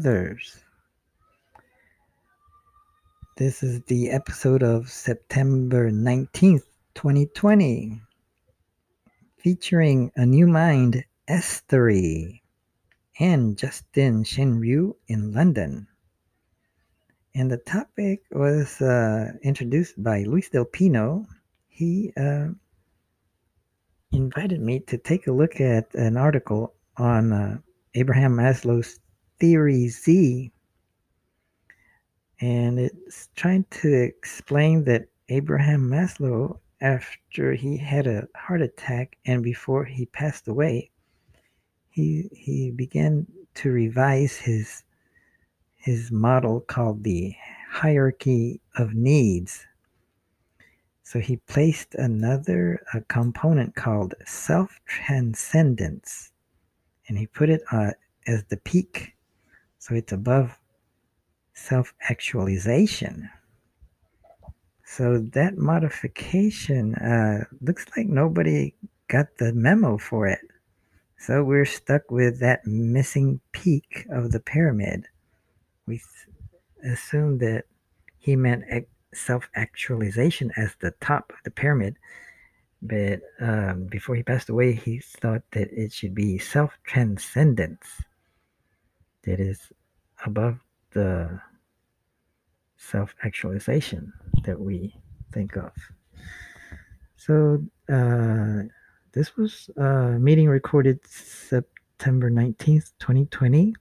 kind mothers. This is the episode of September 19th, 2020, featuring a new mind, Estory, and Justin Shinryu in London. And the topic was uh, introduced by Luis Del Pino. He uh, invited me to take a look at an article on uh, Abraham Maslow's Theory Z. And it's trying to explain that Abraham Maslow, after he had a heart attack and before he passed away, he, he began to revise his, his model called the hierarchy of needs so he placed another a component called self transcendence, and he put it uh, as the peak. So it's above self actualization. So that modification uh, looks like nobody got the memo for it. So we're stuck with that missing peak of the pyramid. We assumed that he meant self actualization as the top of the pyramid. But um, before he passed away, he thought that it should be self transcendence that is above the self actualization that we think of. So, uh, this was a meeting recorded September 19th, 2020,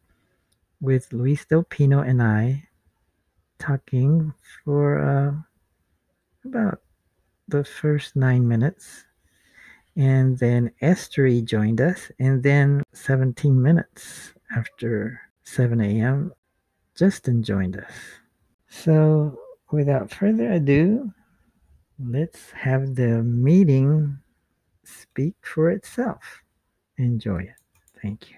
with Luis Del Pino and I talking for uh, about the first nine minutes. And then Estory joined us. And then 17 minutes after 7 a.m., Justin joined us. So without further ado, let's have the meeting speak for itself. Enjoy it. Thank you.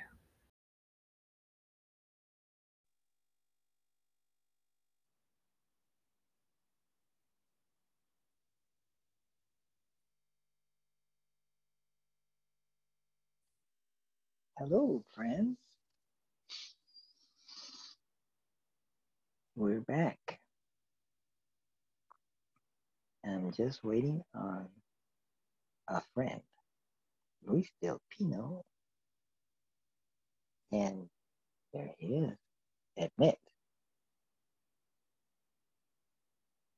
Hello, friends. We're back. I'm just waiting on a friend, Luis Del Pino. And there he is. Admit.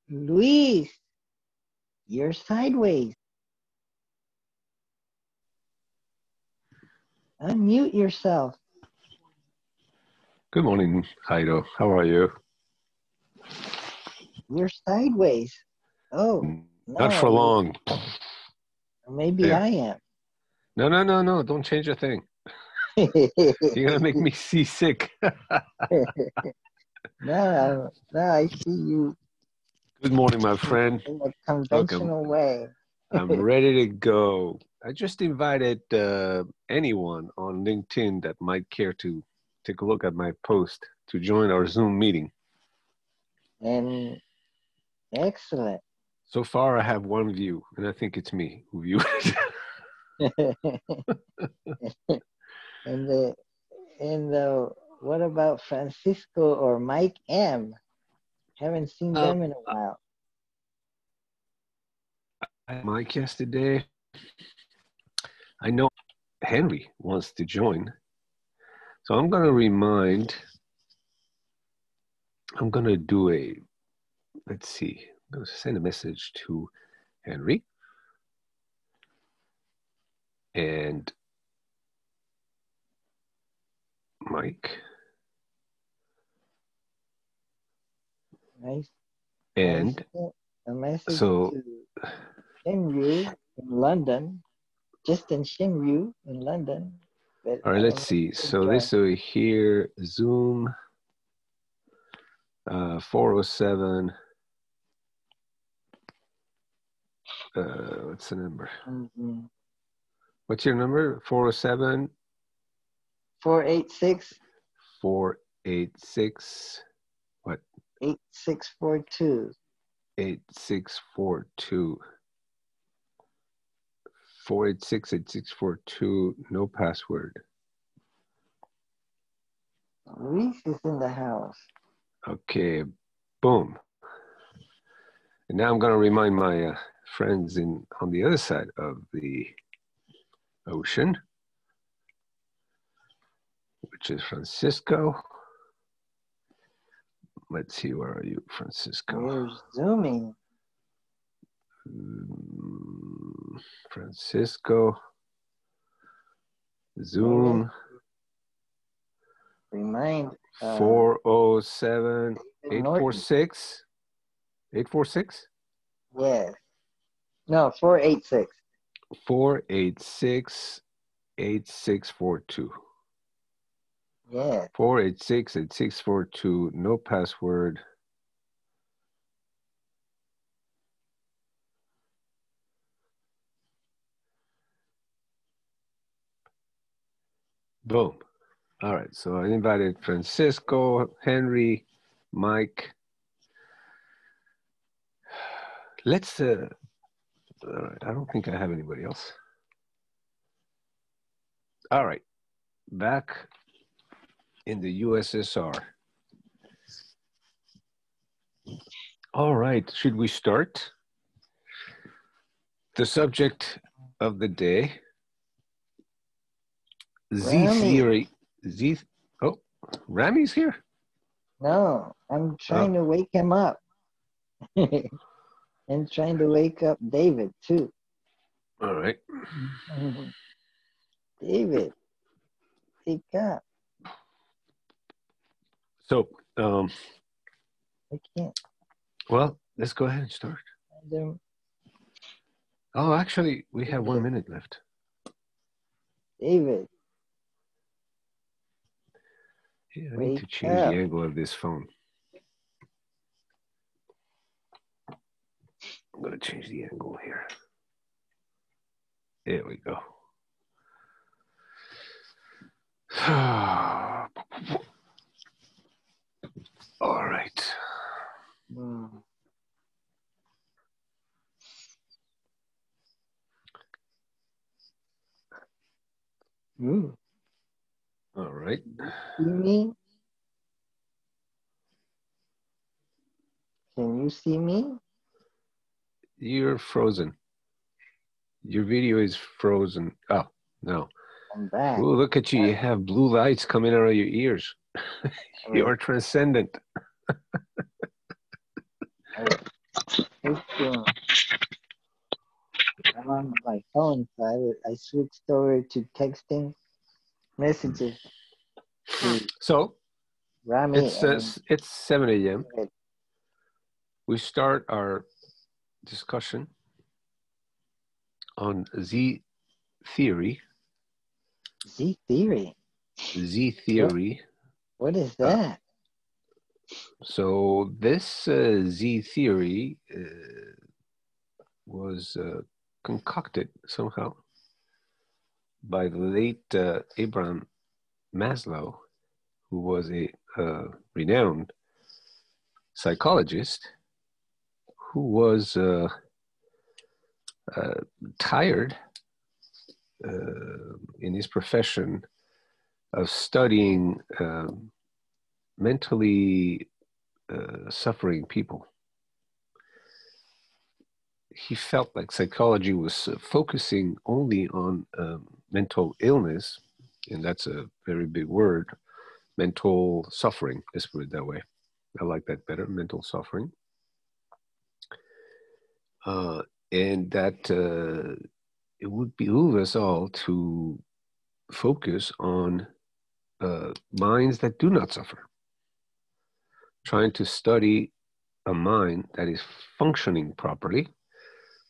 Luis, you're sideways. Unmute yourself. Good morning, Jairo. How are you? You're sideways. Oh, not for long. Maybe yeah. I am. No, no, no, no. Don't change a thing. You're going to make me seasick. no, no, I see you. Good morning, my friend. In a conventional way. I'm ready to go. I just invited uh, anyone on LinkedIn that might care to take a look at my post to join our Zoom meeting. And excellent. So far, I have one view, and I think it's me who viewed it. and the and the what about Francisco or Mike M? Haven't seen them uh, in a while. Mike yesterday. I know Henry wants to join. So I'm going to remind, I'm going to do a, let's see, I'm going to send a message to Henry. And Mike. Nice. And a message so, to Henry in London Justin Shinryu in London. All right, let's see. So this over here, Zoom uh, 407. Uh, what's the number? Mm-hmm. What's your number? 407? 486. 486. What? 8642. 8642. 486 8642, no password. Luis is in the house. Okay, boom. And now I'm going to remind my uh, friends in on the other side of the ocean, which is Francisco. Let's see, where are you, Francisco? We're zooming. Mm, Francisco. Zoom Remind. Uh, 407 846 846 Yes. No, 486. 486 8642 Yes. 486 8642 no password boom all right so i invited francisco henry mike. Let's uh all right i don't think i have anybody else. All right back in the ussr all right should we start? The subject of the day. Z theory z oh rami's here No, I'm trying to wake him up. and trying to wake up David too. all right David, wake up. so um I can't. well let's go ahead and start find oh actually we have one minute left David, yeah, i need to change up. the angle of this phone. I'm going to change the angle here. There we go. All right. Hmm. Ooh, all right see me? Can you see me? You're frozen. Your video is frozen. Oh, no. I'm back. Ooh, look at you. You have blue lights coming out of your ears. You're transcendent. I'm on my phone, so I, I switched over to texting messages to So Rami. it's uh, it's 7 a.m. We start our discussion on Z theory. Z theory. Z theory. What is that? So this uh, Z theory uh, was uh, concocted somehow by the late uh, Abraham Maslow, who was a uh, renowned psychologist who was uh, uh, tired uh, in his profession of studying um, mentally uh, suffering people. He felt like psychology was focusing only on um, mental illness, and that's a very big word mental suffering, let's put it that way. I like that better mental suffering. Uh, and that uh, it would behoove us all to focus on uh, minds that do not suffer trying to study a mind that is functioning properly,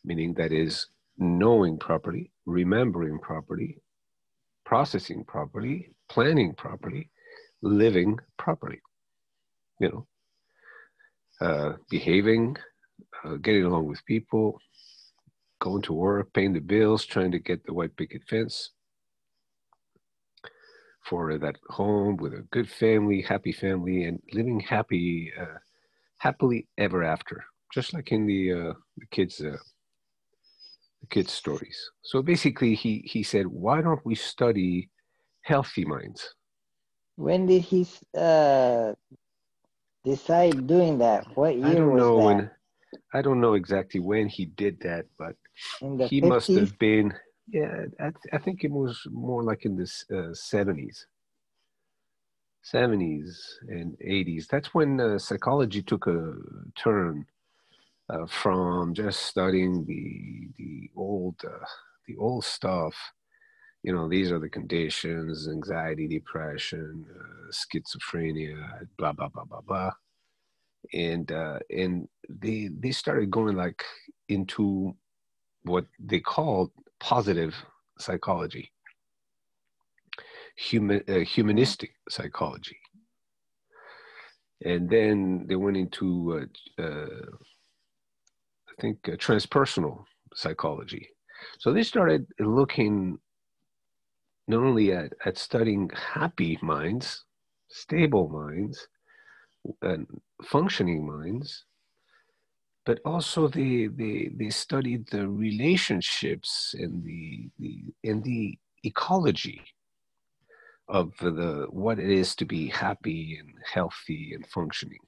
meaning that is knowing properly, remembering properly, processing properly, planning properly, living properly. You know, uh, behaving, uh, getting along with people, going to work, paying the bills, trying to get the white picket fence for that home with a good family, happy family, and living happy, uh, happily ever after. Just like in the uh, the kids, uh, the kid stories. So basically, he he said, why don't we study healthy minds? When did he uh, decide doing that? What year I don't was know that? when. I don't know exactly when he did that, but he 50s? must have been. Yeah, I, th- I think it was more like in the uh, seventies, seventies and eighties. That's when uh, psychology took a turn uh, from just studying the the old uh, the old stuff. You know, these are the conditions: anxiety, depression, uh, schizophrenia, blah blah blah blah blah. And uh, and they they started going like into what they called positive psychology, human uh, humanistic psychology. And then they went into uh, uh, I think uh, transpersonal psychology. So they started looking not only at, at studying happy minds, stable minds, and functioning minds, but also they, they, they studied the relationships and the, the, and the ecology of the, what it is to be happy and healthy and functioning.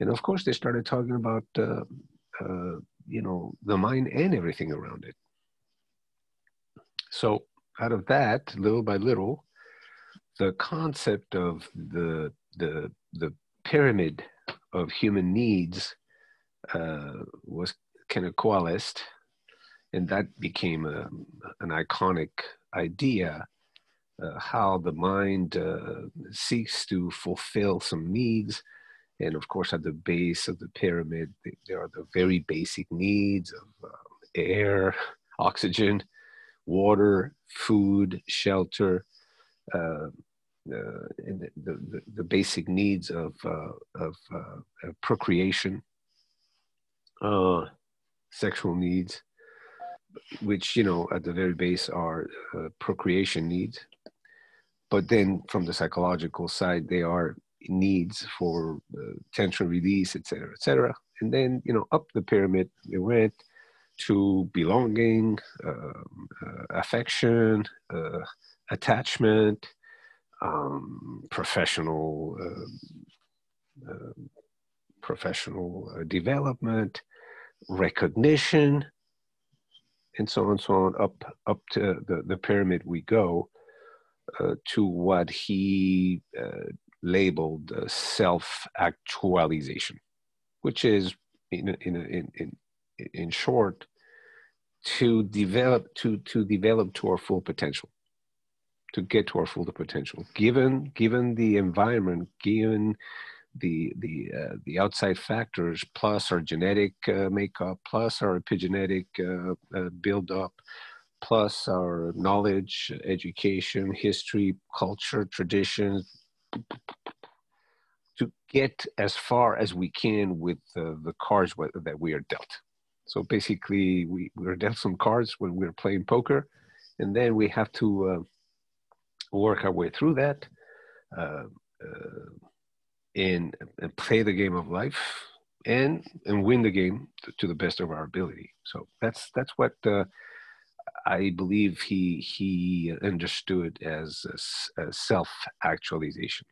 And of course, they started talking about uh, uh, you know the mind and everything around it. So out of that little by little the concept of the the the pyramid of human needs uh, was kind of coalesced and that became a, an iconic idea uh, how the mind uh, seeks to fulfill some needs and of course, at the base of the pyramid, there are the very basic needs of uh, air, oxygen, water, food, shelter, uh, uh, and the, the, the, basic needs of, uh, of uh, procreation, uh, sexual needs, which, you know, at the very base are procreation needs. But then from the psychological side, they are needs for uh, tension release, etc., etc. And then, you know, up the pyramid, we went to belonging, um, uh, affection, uh, attachment, um, professional, uh, um, professional uh, development, recognition, and so on and so on. Up up to the, the pyramid we go. Uh, to what he uh, labeled uh, self-actualization, which is in in in in, in short to develop to to develop to our full potential to get to our full potential. Given given the environment given the the uh, the outside factors plus our genetic uh, makeup plus our epigenetic uh, uh build up plus our knowledge education history culture traditions to get as far as we can with uh, the cards that we are dealt. So basically, we, we are dealt some cards when we're playing poker, and then we have to uh, work our way through that uh, uh and, and, play the game of life and and win the game to, to the best of our ability. So that's that's what uh, I believe he he understood as, self actualization.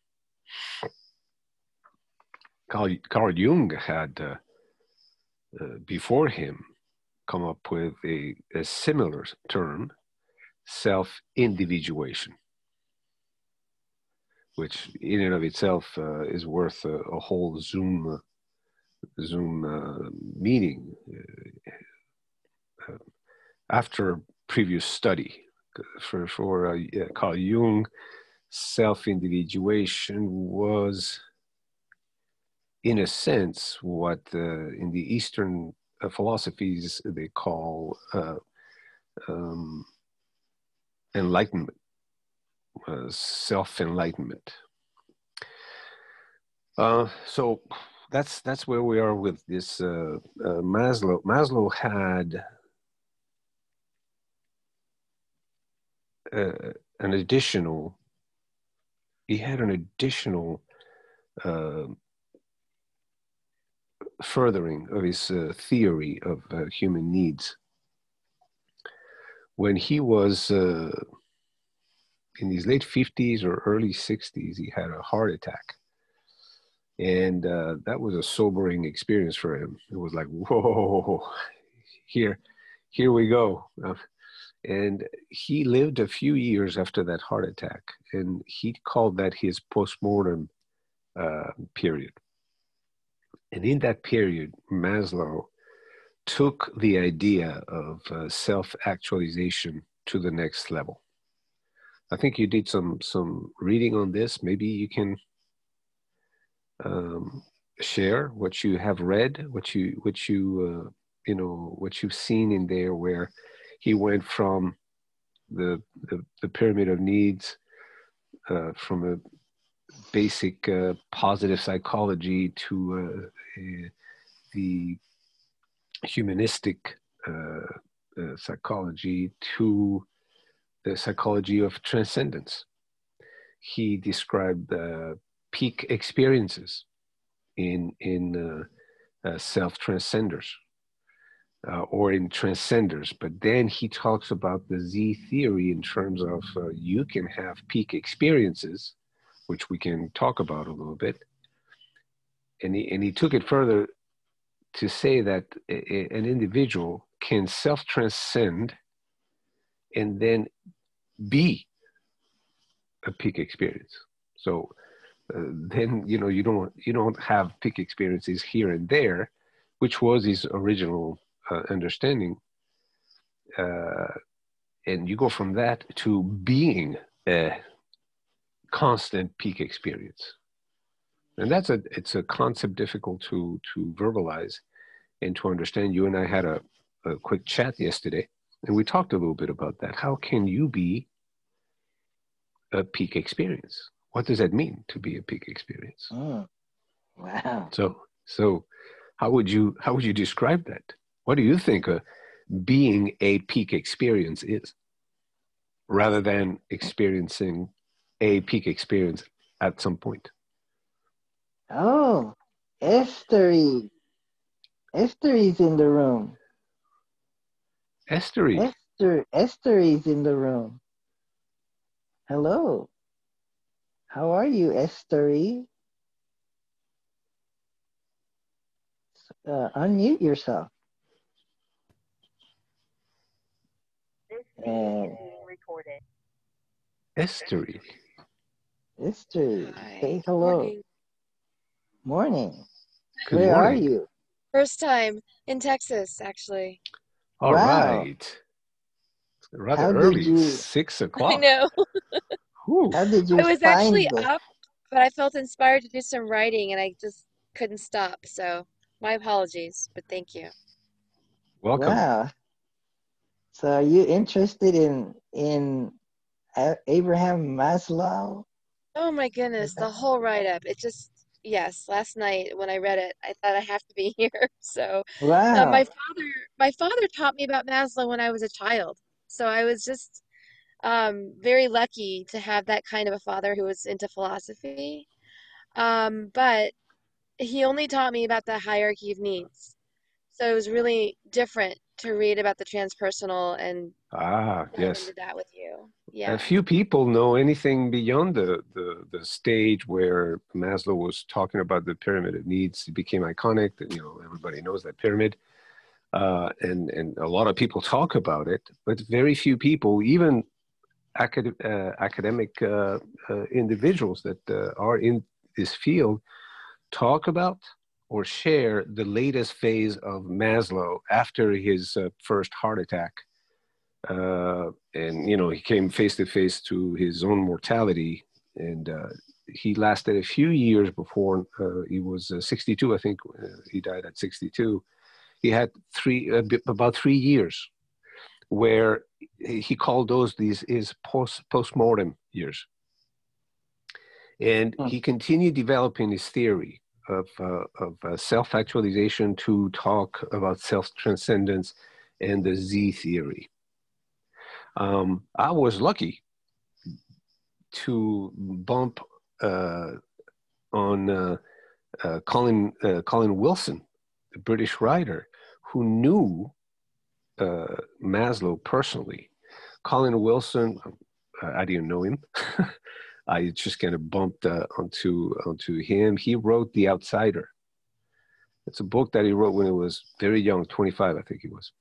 Carl, Carl Jung had uh, uh, before him come up with a, a similar term, self individuation, which in and of itself uh, is worth a, a whole Zoom Zoom uh, meeting. Uh, uh, after previous study. For, for uh, Carl Jung, self individuation was, in a sense, what uh, in the Eastern uh, philosophies they call uh, um, enlightenment, uh, self enlightenment. Uh, so that's that's where we are with this Maslow. Maslow had an additional he had an additional uh, furthering of his uh, theory of uh, human needs when he was uh, in his late 50s or early 60s, he had a heart attack. And uh, that was a sobering experience for him. It was like, whoa, here, here we go. And he lived a few years after that heart attack, and he called that his postmortem uh, period. And in that period, Maslow took the idea of uh, self actualization to the next level. I think you did some some reading on this. Maybe you can um, share what you have read, what you what you uh, you know what you've seen in there, where he went from the the, the pyramid of needs, uh, from a basic uh, positive psychology to uh, the humanistic uh, uh, psychology to the psychology of transcendence. He described uh, peak experiences in in self transcenders uh, or in transcenders. But then he talks about the Z theory in terms of uh, you can have peak experiences, which we can talk about a little bit. And he, and he took it further to say that a, an individual can self transcend and then be a peak experience. So uh, then you know you don't you don't have peak experiences here and there, which was his original uh, understanding. Uh, and you go from that to being a constant peak experience. And that's a it's a concept difficult to to verbalize and to understand. You and i had a, a quick chat yesterday and we talked a little bit about that. How can you be a peak experience? What does that mean to be a peak experience? Oh, wow. so so how would you how would you describe that what do you think a being a peak experience is rather than experiencing a peak experience at some point Oh, Estery. Estery's in the room. Estery. Esther, Estery's in the room. Hello. How are you, Estery? Uh, unmute yourself. This Uh, meeting being recorded. Estery. Estery, Hi. say hello. Morning. Morning. Good Where are you? First time in Texas, actually. All Wow. right. It's rather How early. you- Six I know. Whew. How did you I was find actually this? up, but I felt inspired to do some writing and I just couldn't stop. So my apologies, but thank you. Welcome. Wow. So are you interested in in Abraham Maslow? Oh my goodness, the whole write-up. It just, yes, last night when I read it, I thought I have to be here. So uh, Wow. my father, my father taught me about Maslow when I was a child. So I was just um, very lucky to have that kind of a father who was into philosophy. Um, but he only taught me about the hierarchy of needs. So it was really different to read about the transpersonal and Ah, yes. that with you. A Yeah. few people know anything beyond the, the, the stage where Maslow was talking about the pyramid of needs. It became iconic. That you know everybody knows that pyramid, uh, and and a lot of people talk about it, but very few people, even acad- uh, academic uh, uh, individuals that uh, are in this field, talk about or share the latest phase of Maslow after his uh, first heart attack uh, and you know he came face to face to his own mortality and uh, he lasted a few years before uh, he was uh, 62 i think uh, he died at 62 he had three about three years where he called those these his post postmortem years and Hmm. he continued developing his theory of, uh, of uh, self-actualization to talk about self-transcendence and the z theory um, I was lucky to bump uh, on uh, uh, Colin uh, Colin Wilson, the British writer, who knew Maslow personally, Colin Wilson, I didn't know him. I just kind of bumped uh, onto onto him. He wrote The Outsider. It's a book that he wrote when he was very young, 25, I think he was,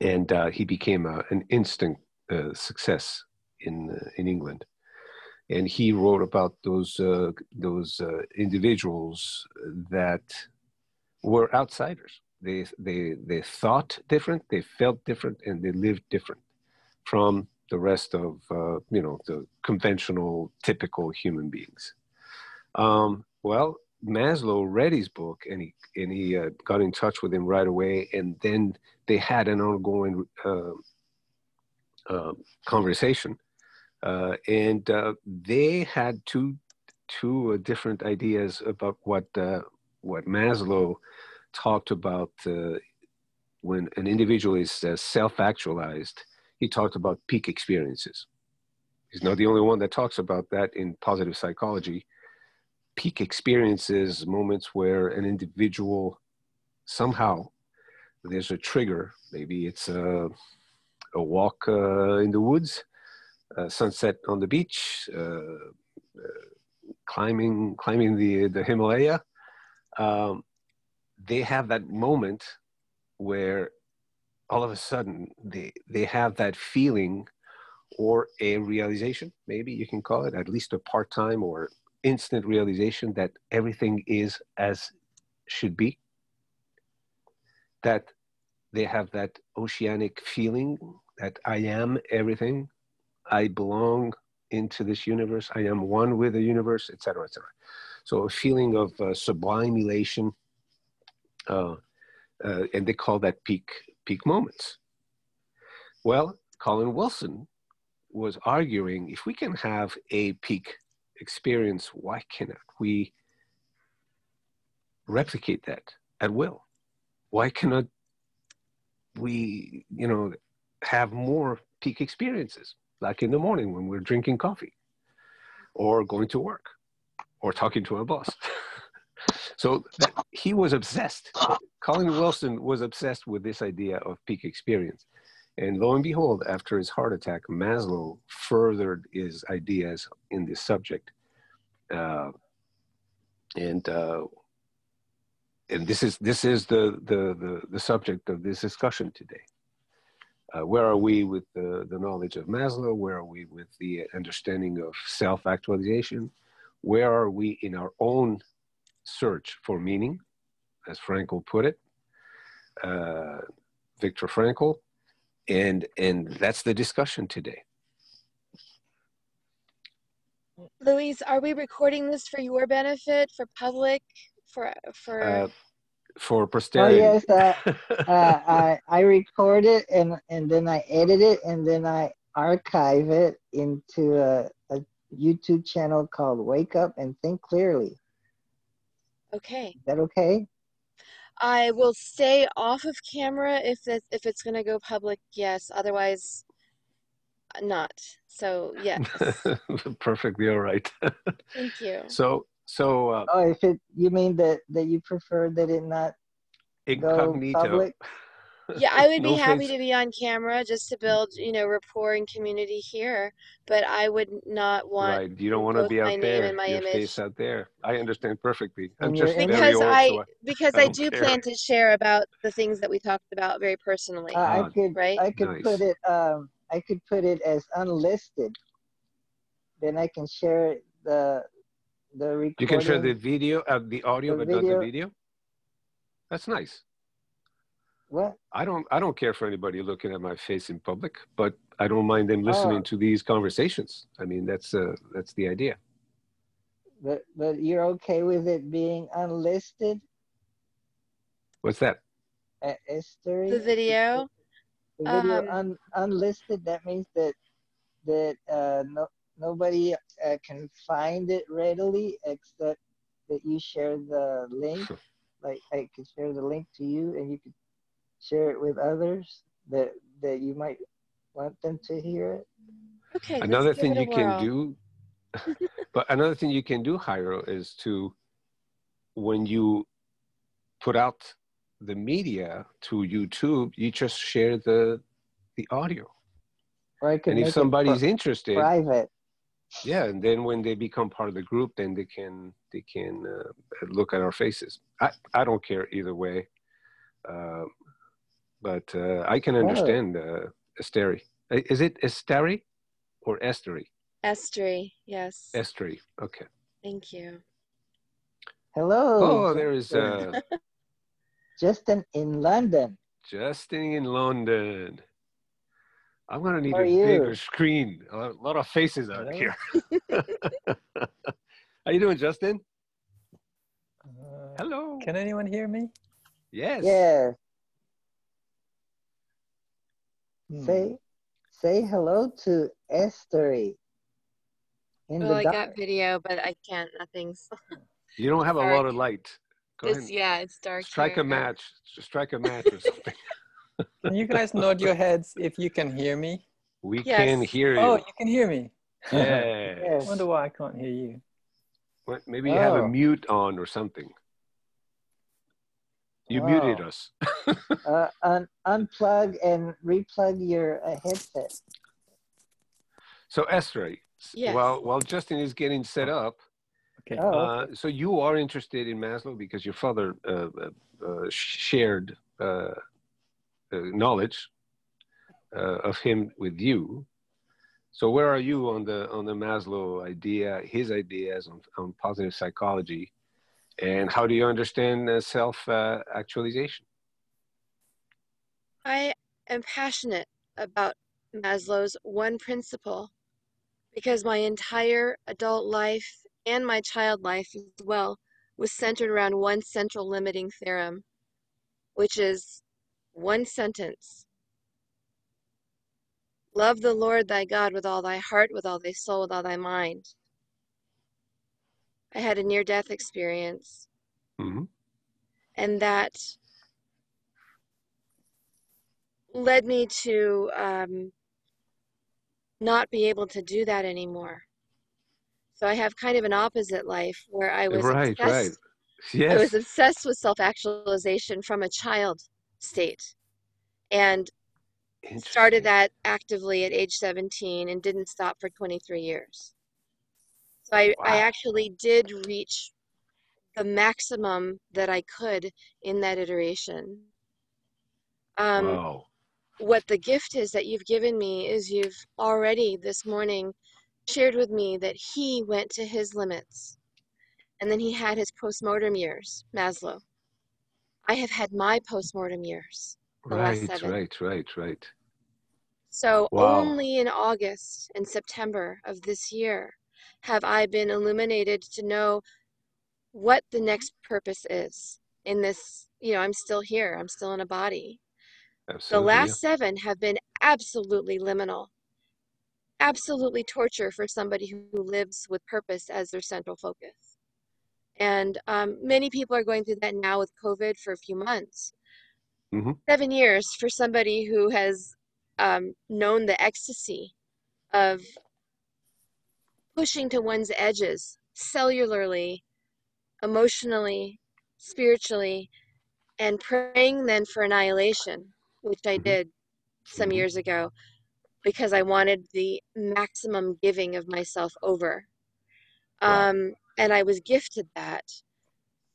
and uh, he became a, an instant uh, success in uh, in England. And he wrote about those uh, those individuals that were outsiders. They they they thought different, they felt different, and they lived different from the rest of uh, you know the conventional typical human beings. Um, well maslow read his book and he and he uh, got in touch with him right away and then they had an ongoing uh, um, conversation. Uh, and uh, they had two two uh, different ideas about what what maslow talked about when an individual is self-actualized he talked about peak experiences. He's not the only one that talks about that in positive psychology. Peak experiences, moments where an individual somehow there's a trigger. Maybe it's a, a walk uh, in the woods, sunset on the beach, uh, uh, climbing climbing the the Himalaya. Um, they have that moment where all of a sudden they they have that feeling or a realization maybe you can call it at least a part-time or instant realization that everything is as should be. That they have that oceanic feeling that i am everything. I belong into this universe. I am one with the universe etc etc so a feeling of uh, sublime elation uh, uh, and they call that peak peak moments. Well, Colin Wilson was arguing if we can have a peak experience, why cannot we replicate that at will? Why cannot we, you know, have more peak experiences, like in the morning when we're drinking coffee, or going to work, or talking to our boss? so he was obsessed. Colin Wilson was obsessed with this idea of peak experience. And lo and behold, after his heart attack, Maslow furthered his ideas in this subject. Uh, and uh, and this is this is the, the, the, the subject of this discussion today. Uh, where are we with the, the knowledge of Maslow? Where are we with the understanding of self-actualization? Where are we in our own search for meaning, as Frankl put it, uh, Viktor Frankl, and and that's the discussion today. Louise, are we recording this for your benefit, for public, for for? Uh, for posterity. Oh yes, uh, uh, I I record it and and then I edit it and then I archive it into a, a YouTube channel called Wake Up and Think Clearly. Okay. Is that okay? I will stay off of camera if it, if it's going to go public. Yes. Otherwise, not. So yes. Perfectly all right. Thank you. So so. Uh, oh, if it you mean that that you prefer that it not incognito. go public? yeah i would be No happy face. to be on camera just to build you know rapport and community here but i would not want right, you don't want to both be my out name there, and my your image. face out there. I understand perfectly. I'm And just image. very because old, i so I, because I i don't care. plan to share about the things that we talked about very personally Uh, I could right? I could Nice. put it um I could put it as unlisted. Then I can share the the recording. you can share the video, uh, the audio, The but not the video. video. That's nice. What? I don't I don't care for anybody looking at my face in public, but I don't mind them listening Oh. to these conversations. I mean, that's uh that's the idea. But but you're okay with it being unlisted, What's that? uh, Esther? the video The video Um, un, unlisted. That means that that uh, no nobody uh, can find it readily except that you share the link. like I could share the link to you, and you could share it with others that that you might want them to hear it. okay let's another give thing it a you can do but another thing you can do Jairo, is to when you put out the media to youtube you just share the the audio Or I could and if somebody's pri- interested, private. yeah, and then when they become part of the group, then they can they can uh, look at our faces. I I don't care either way, uh, but uh, I can Oh. understand uh, Esteri. Uh, Is it Esteri or Esteri? Estri, yes. Esteri. Okay. Thank you. Hello. Oh, there is uh, Justin in London. Justin in London. I'm gonna need a you? bigger screen. A lot of faces out Hello. here. How are you doing, Justin? Uh, Hello. can anyone hear me? Yes. Yes. Hmm. Say say hello to Estery. In Well, I dark. got video, but I can't. Nothing's. You don't have a lot of light. Go It's, ahead. yeah, it's dark. Strike here. a match. Strike a match or something. Can you guys nod your heads if you can hear me? We Yes. can hear you. Oh, you can hear me. yes. Yes. Wonder why I can't hear you. Well, Maybe you have a Oh. mute on or something. You Oh. muted us. uh, un- unplug and replug your uh, headset. So Esther, Yes. while while Justin is getting set up, Okay. Oh, uh, so you are interested in Maslow because your father uh, uh, shared uh, uh, knowledge uh, of him with you. So where are you on the on the Maslow idea, his ideas on, on positive psychology, and how do you understand uh, self uh, actualization? I am passionate about Maslow's one principle because my entire adult life and my child life as well was centered around one central limiting theorem, which is one sentence Love the Lord thy God with all thy heart, with all thy soul, with all thy mind. I had a near death experience, hmm and that led me to um, not be able to do that anymore. So I have kind of an opposite life where I was Right, obsessed. right. I was obsessed with self-actualization from a child state, and started that actively at age 17 and didn't stop for 23 years. So I, I actually did reach the maximum that I could in that iteration. Um, wow. what the gift is that you've given me is you've already this morning shared with me that he went to his limits and then he had his postmortem years, Maslow. I have had my postmortem years. Right, right, right, right. So Wow. only in August and September of this year have I been illuminated to know what the next purpose is in this. You know, I'm still here, I'm still in a body. The last seven have been absolutely liminal, absolutely torture for somebody who lives with purpose as their central focus. And um, many people are going through that now with COVID for a few months. Mhm. Seven years for somebody who has um, known the ecstasy of pushing to one's edges cellularly, emotionally, spiritually, and praying then for annihilation, which I Mhm. did some Mhm. years ago because I wanted the maximum giving of myself over. Um, and I was gifted that.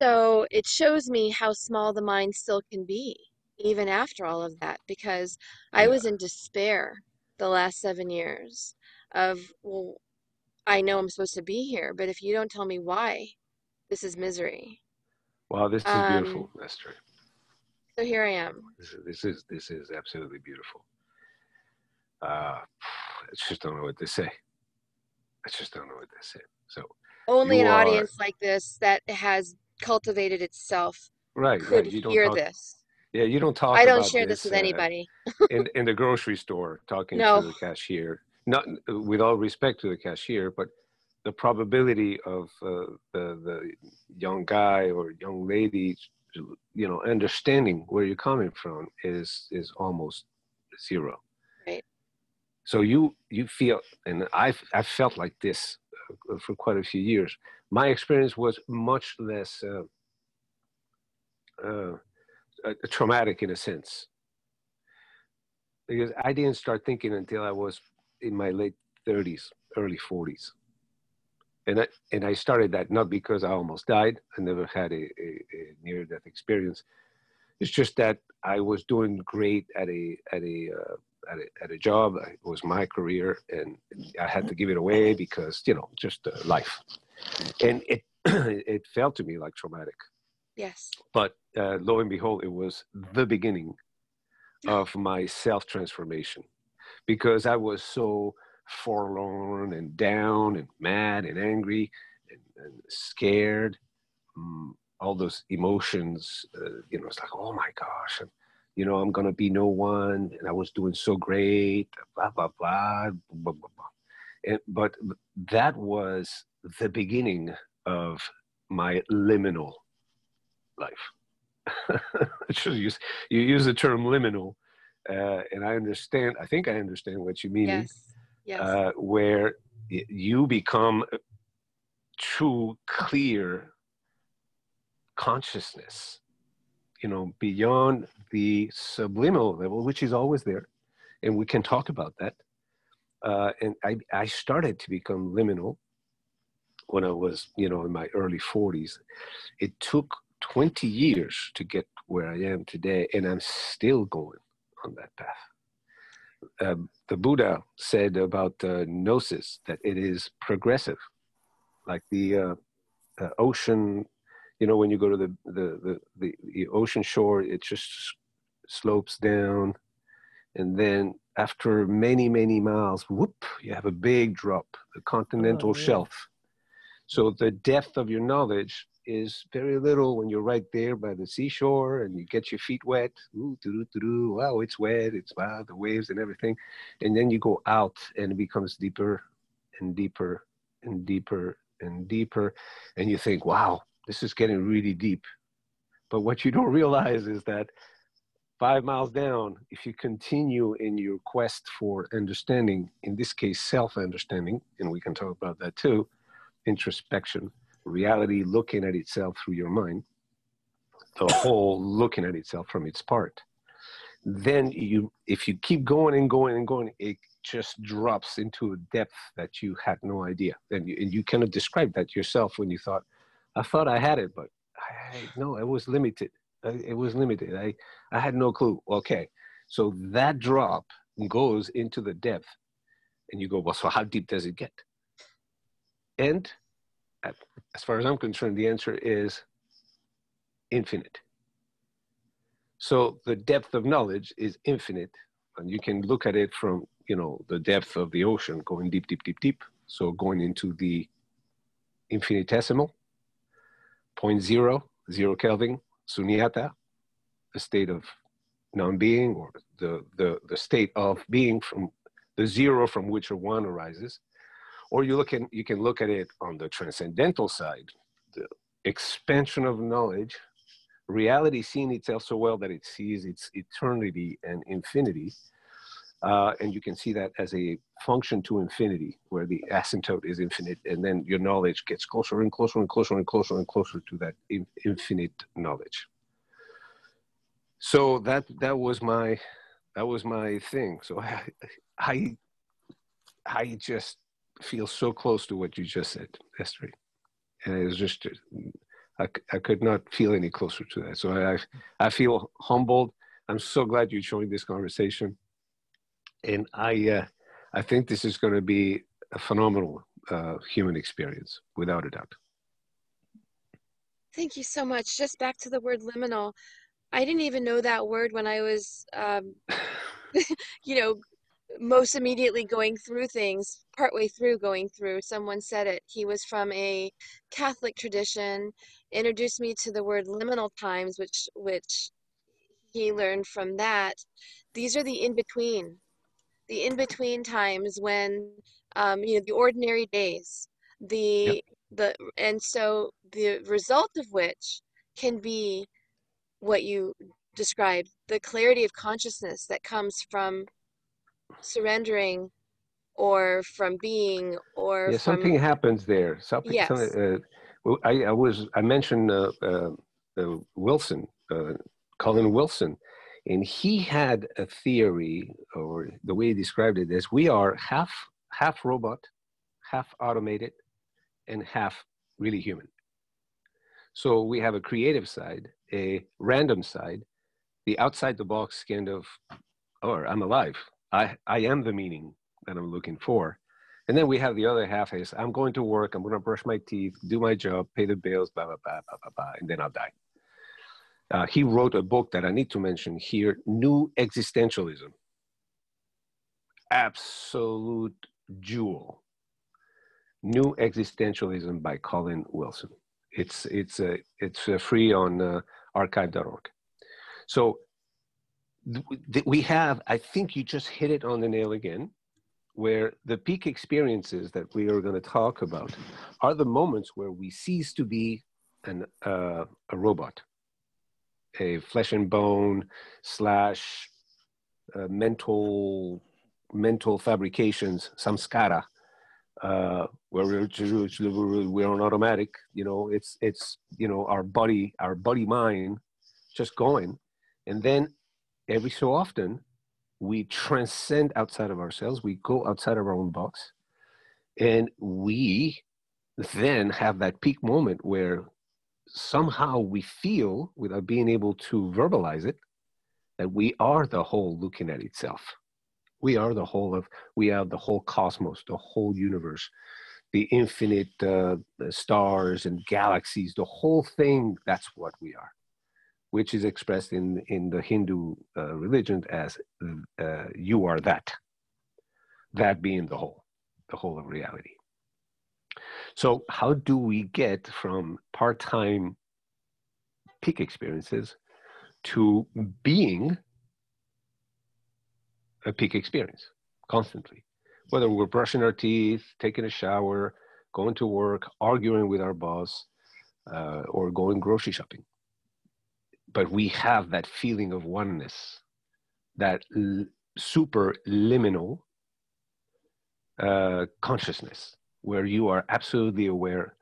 So it shows me how small the mind still can be, even after all of that, because I was in despair the last seven years of, well, I know I'm supposed to be here, but if you don't tell me why, this is misery. Wow, this is Um, beautiful, Esther. So here I am. This is this is this is absolutely beautiful. Uh, I just don't know what to say. I just don't know what to say. So Only an are- audience like this that has cultivated itself right, could right. You don't hear talk. this. Yeah, you don't talk. I don't share this with uh, anybody. in in the grocery store talking No. to the cashier. Not with all respect to the cashier, but the probability of uh, the the young guy or young lady, you know, understanding where you're coming from is is almost zero. Right. So you you feel, and I've I've felt like this uh, for quite a few years. My experience was much less uh, uh, uh, traumatic in a sense because I didn't start thinking until I was in my late 30s, early 40s. And I, and I started that not because I almost died. I never had a, a, a near death experience. It's just that I was doing great at a at a uh, at a, at a job. It was my career, and I had to give it away because you know just uh, life. And it it felt to me like traumatic. Yes. But uh, lo and behold, it was the beginning of my self transformation because I was so forlorn and down and mad and angry and, and scared. Um, all those emotions, uh, you know, it's like, oh my gosh, and, you know, I'm gonna be no one, and I was doing so great, blah blah blah, blah blah blah. And, but that was the beginning of my liminal life. you use you use the term liminal, uh, and I understand. I think I understand what you mean. Yes. Yes. Uh, where you become true, clear consciousness. You know, beyond the subliminal level, which is always there, and we can talk about that. Uh, and I, I started to become liminal when I was, you know, in my early 40s. It took 20 years to get where I am today, and I'm still going on that path. Um, the Buddha said about uh, gnosis that it is progressive, like the uh, uh, ocean. You know, when you go to the, the the, the the ocean shore, it just slopes down, and then after many many miles, whoop, you have a big drop, the continental Oh, yeah. shelf. So the depth of your knowledge is very little when you're right there by the seashore and you get your feet wet. Ooh, doo doo doo Wow, it's wet. It's wow, the waves and everything. And then you go out and it becomes deeper and deeper and deeper and deeper. And you think, wow, this is getting really deep. But what you don't realize is that five miles down, if you continue in your quest for understanding, in this case, self understanding, and we can talk about that too, introspection, reality looking at itself through your mind, the whole looking at itself from its part. Then you, if you keep going and going and going, it just drops into a depth that you had no idea. And you, and you cannot describe that yourself when you thought, I thought I had it, but I, no, it was limited. It was limited. I, I had no clue. Okay. So that drop goes into the depth and you go, well, so how deep does it get? And as far as I'm concerned, the answer is infinite. So the depth of knowledge is infinite, and you can look at it from you know the depth of the ocean, going deep, deep, deep, deep. So going into the infinitesimal, point zero, zero Kelvin, sunyata, the state of non-being, or the the the state of being from the zero from which a one arises or you look at you can look at it on the transcendental side the expansion of knowledge reality seeing itself so well that it sees its eternity and infinity uh, and you can see that as a function to infinity where the asymptote is infinite and then your knowledge gets closer and closer and closer and closer and closer to that in, infinite knowledge. So that that was my that was my thing. So i i, I just feel so close to what you just said, Esther. And it was just, I, I could not feel any closer to that. So I, I feel humbled. I'm so glad you joined this conversation. And I, uh, I think this is going to be a phenomenal uh, human experience, without a doubt. Thank you so much. Just back to the word liminal. I didn't even know that word when I was, um, you know, most immediately going through things, partway through going through. Someone said it. He was from a Catholic tradition, introduced me to the word liminal times, which which he learned from that. These are the in between, the in between times when um, you know the ordinary days, the the and so the result of which can be what you described, the clarity of consciousness that comes from surrendering or from being or yeah, from something happens there. Something. Yes. some- uh, I, I was. I mentioned uh, uh, uh, Wilson, uh, Colin Wilson. And he had a theory, or the way he described it is we are half half robot, half automated, and half really human. So we have a creative side, a random side, the outside the box kind of, or oh, I'm alive. I, I am the meaning that I'm looking for. And then we have the other half is I'm going to work, I'm going to brush my teeth, do my job, pay the bills, blah, blah, blah, blah, blah, blah, and then I'll die. Uh, he wrote a book that I need to mention here New Existentialism. Absolute jewel. New Existentialism by Colin Wilson. It's, it's, uh, it's free on uh, archive.org. So th- we have, I think you just hit it on the nail again, where the peak experiences that we are going to talk about are the moments where we cease to be an, uh, a robot a flesh and bone slash uh, mental mental fabrications, samskara, uh, where we're, we're on automatic. You know, it's it's you know our body our body mind just going, and then every so often we transcend outside of ourselves. We go outside of our own box, and we then have that peak moment where somehow we feel, without being able to verbalize it, that we are the whole looking at itself. We are the whole of, we are the whole cosmos, the whole universe, the infinite uh, stars and galaxies, the whole thing, that's what we are, which is expressed in, in the Hindu uh, religion as uh, you are that, that being the whole, the whole of reality. So, how do we get from part time peak experiences to being a peak experience constantly? Whether we're brushing our teeth, taking a shower, going to work, arguing with our boss, uh, or going grocery shopping. But we have that feeling of oneness, that l- super liminal uh, consciousness where you are absolutely aware.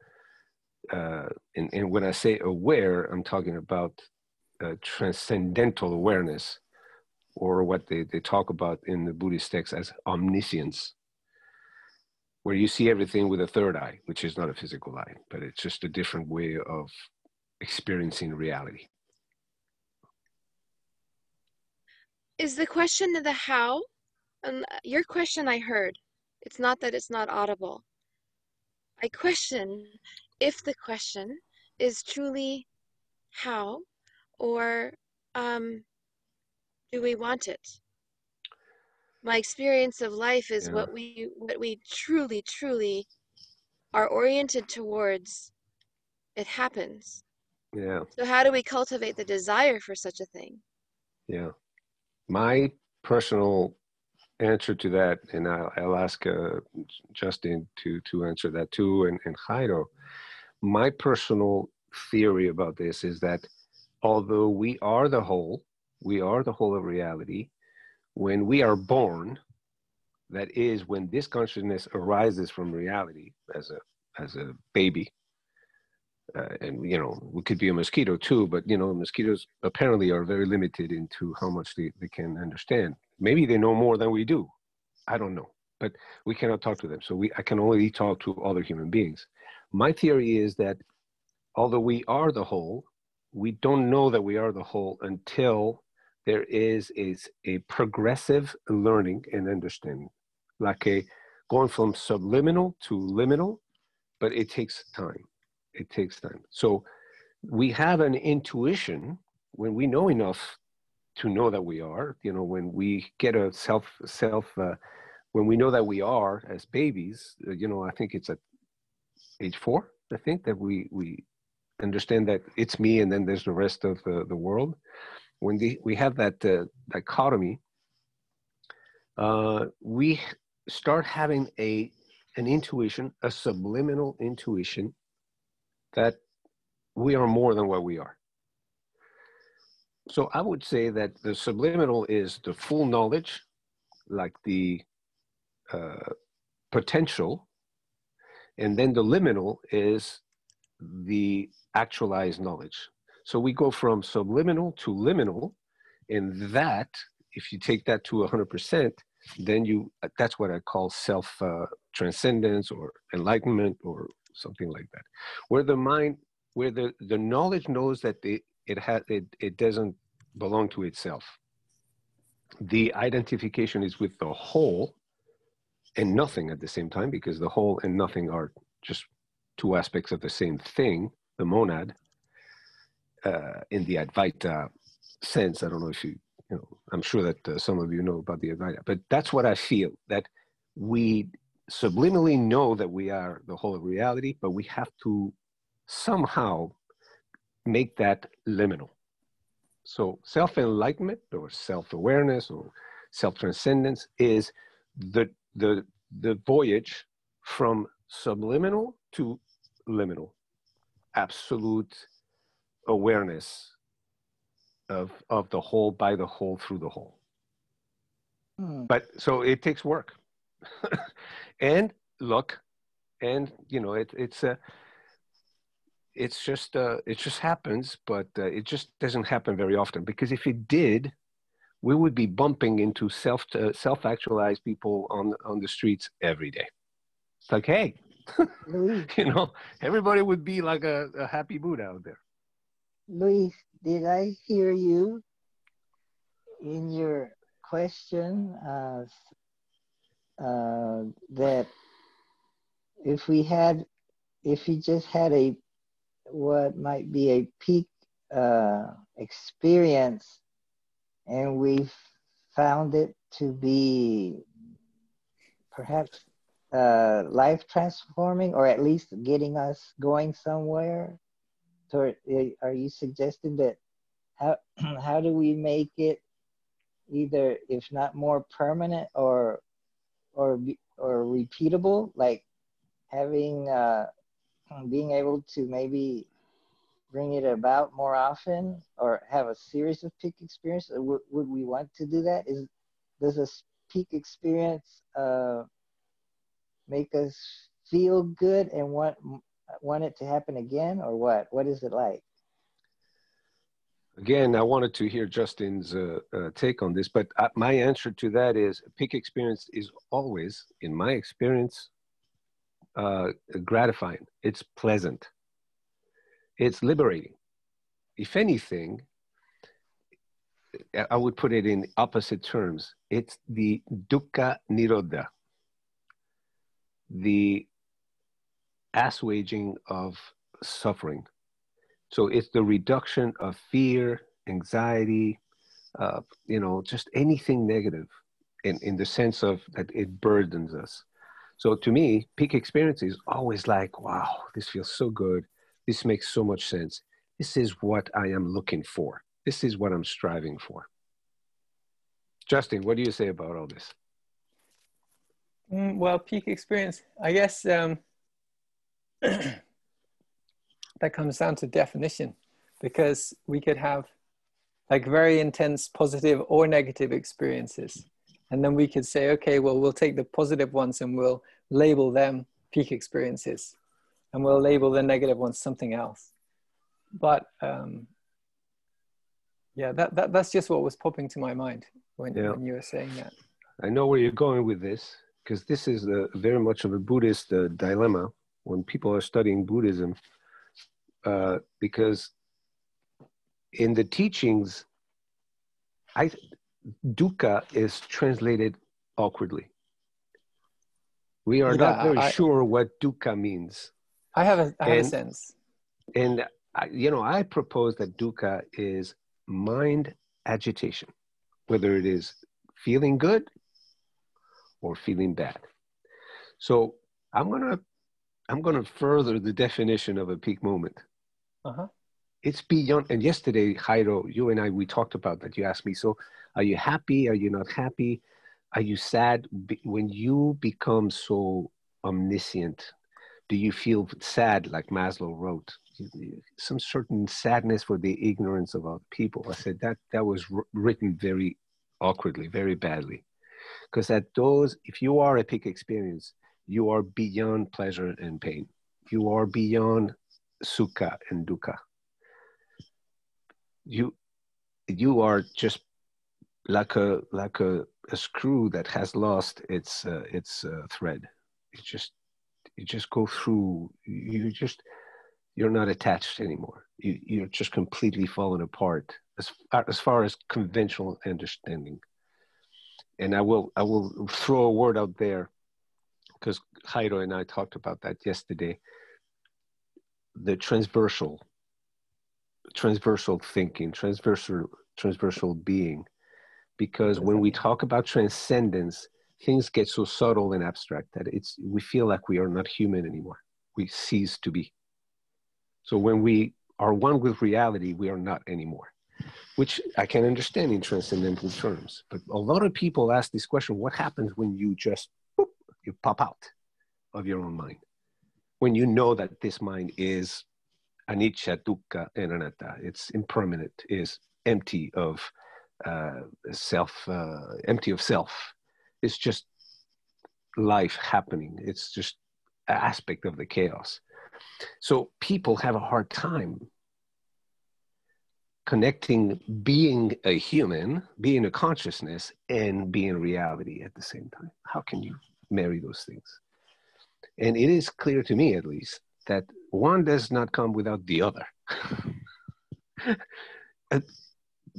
Uh, and, and when I say aware, I'm talking about uh, transcendental awareness, or what they, they talk about in the Buddhist texts as omniscience, where you see everything with a third eye, which is not a physical eye, but it's just a different way of experiencing reality. Is the question of the how? Um, your question I heard. It's not that it's not audible. I question if the question is truly how or um, do we want it? My experience of life is yeah. what we what we truly truly are oriented towards. It happens. Yeah. So how do we cultivate the desire for such a thing? Yeah. My personal answer to that, and I'll, I'll ask uh, Justin to to answer that too, and, and Jairo. My personal theory about this is that although we are the whole, we are the whole of reality. When we are born, that is when this consciousness arises from reality as a as a baby. Uh, and you know, we could be a mosquito too, but you know, mosquitoes apparently are very limited into how much they, they can understand. Maybe they know more than we do. I don't know, but we cannot talk to them. So we, I can only talk to other human beings. My theory is that although we are the whole, we don't know that we are the whole until there is a, a progressive learning and understanding, like a going from subliminal to liminal, but it takes time. It takes time. So we have an intuition when we know enough to know that we are you know when we get a self self uh, when we know that we are as babies uh, you know i think it's at age four i think that we we understand that it's me and then there's the rest of the, the world when the, we have that uh, dichotomy uh, we start having a an intuition a subliminal intuition that we are more than what we are so I would say that the subliminal is the full knowledge, like the uh, potential, and then the liminal is the actualized knowledge. So we go from subliminal to liminal, And that, if you take that to 100%, then you, that's what I call self uh, transcendence or enlightenment or something like that. Where the mind, where the, the knowledge knows that it, it, has, it, it doesn't belong to itself. The identification is with the whole and nothing at the same time because the whole and nothing are just two aspects of the same thing, the monad, uh, in the Advaita sense. I don't know if you, you know, I'm sure that uh, some of you know about the Advaita, but that's what I feel that we subliminally know that we are the whole of reality, but we have to somehow make that liminal. So self enlightenment or self awareness or self transcendence is the, the, the voyage from subliminal to liminal, absolute awareness of, of the whole by the whole through the whole. Hmm. But so it takes work and luck and you know it, it's a it's just uh, it just happens but uh, it just doesn't happen very often because if it did we would be bumping into self uh, self actualized people on on the streets every day. It's like hey you know everybody would be like a, a happy buddha out there. Luis did i hear you in your question uh, that if we had if we just had a what might be a peak uh, experience and we've found it to be perhaps uh, life transforming or at least getting us going somewhere so are you suggesting that how how do we make it either if not more permanent or or or repeatable like having uh being able to maybe bring it about more often or have a series of peak experience would, would we want to do that? Is does a peak experience uh, make us feel good and want want it to happen again or what? What is it like again i wanted to hear justin's uh, uh, take on this but uh, my answer to that is peak experience is always in my experience uh, gratifying. It's pleasant. It's liberating. If anything, I would put it in opposite terms. It's the dukkha nirodha, the assuaging of suffering. So it's the reduction of fear, anxiety, uh, you know, just anything negative in, in the sense of that it burdens us. So to me, peak experience is always like, wow, this feels so good. This makes so much sense. This is what I am looking for. This is what I'm striving for. Justin, what do you say about all this? Mm, well, peak experience, I guess um, that comes down to definition because we could have like very intense positive or negative experiences. And then we could say okay well we'll take the positive ones and we'll label them peak experiences and we'll label the negative ones something else. But um, yeah that, that that's just what was popping to my mind when, yeah. when you were saying that. I know where you're going with this because this is a, very much of a buddhist uh, dilemma when people are studying buddhism uh, because in the teachings i dukkha is translated awkwardly. We are yeah, not very I, sure what dukkha means. I have a, I have and, a sense. And, I, you know, I propose that dukkha is mind agitation, whether it is feeling good or feeling bad. So I'm going to I'm going to further the definition of a peak moment. Uh-huh. It's beyond, and yesterday, Jairo, you and I, we talked about that. You asked me, so are you happy? Are you not happy? Are you sad? When you become so omniscient, do you feel sad, like Maslow wrote? Some certain sadness for the ignorance of other people. I said that that was written very awkwardly, very badly. Because at those, if you are a peak experience, you are beyond pleasure and pain. You are beyond sukha and dukkha. You, you are just like a like a, a screw that has lost its uh, its uh, thread. It just you just go through. You just you're not attached anymore. You you're just completely fallen apart as far, as far as conventional understanding. And I will I will throw a word out there because Jairo and I talked about that yesterday. The transversal transversal thinking, transversal transversal being because when we talk about transcendence things get so subtle and abstract that it's we feel like we are not human anymore. We cease to be. So when we are one with reality we are not anymore which i can understand in transcendental terms. But a lot of people ask this question what happens when you just you pop out of your own mind when you know that this mind is anicca dukkha and anatta it's impermanent is empty of uh, self, uh, empty of self. It's just life happening. It's just an aspect of the chaos. So people have a hard time connecting being a human, being a consciousness, and being reality at the same time. How can you marry those things? And it is clear to me, at least, that one does not come without the other.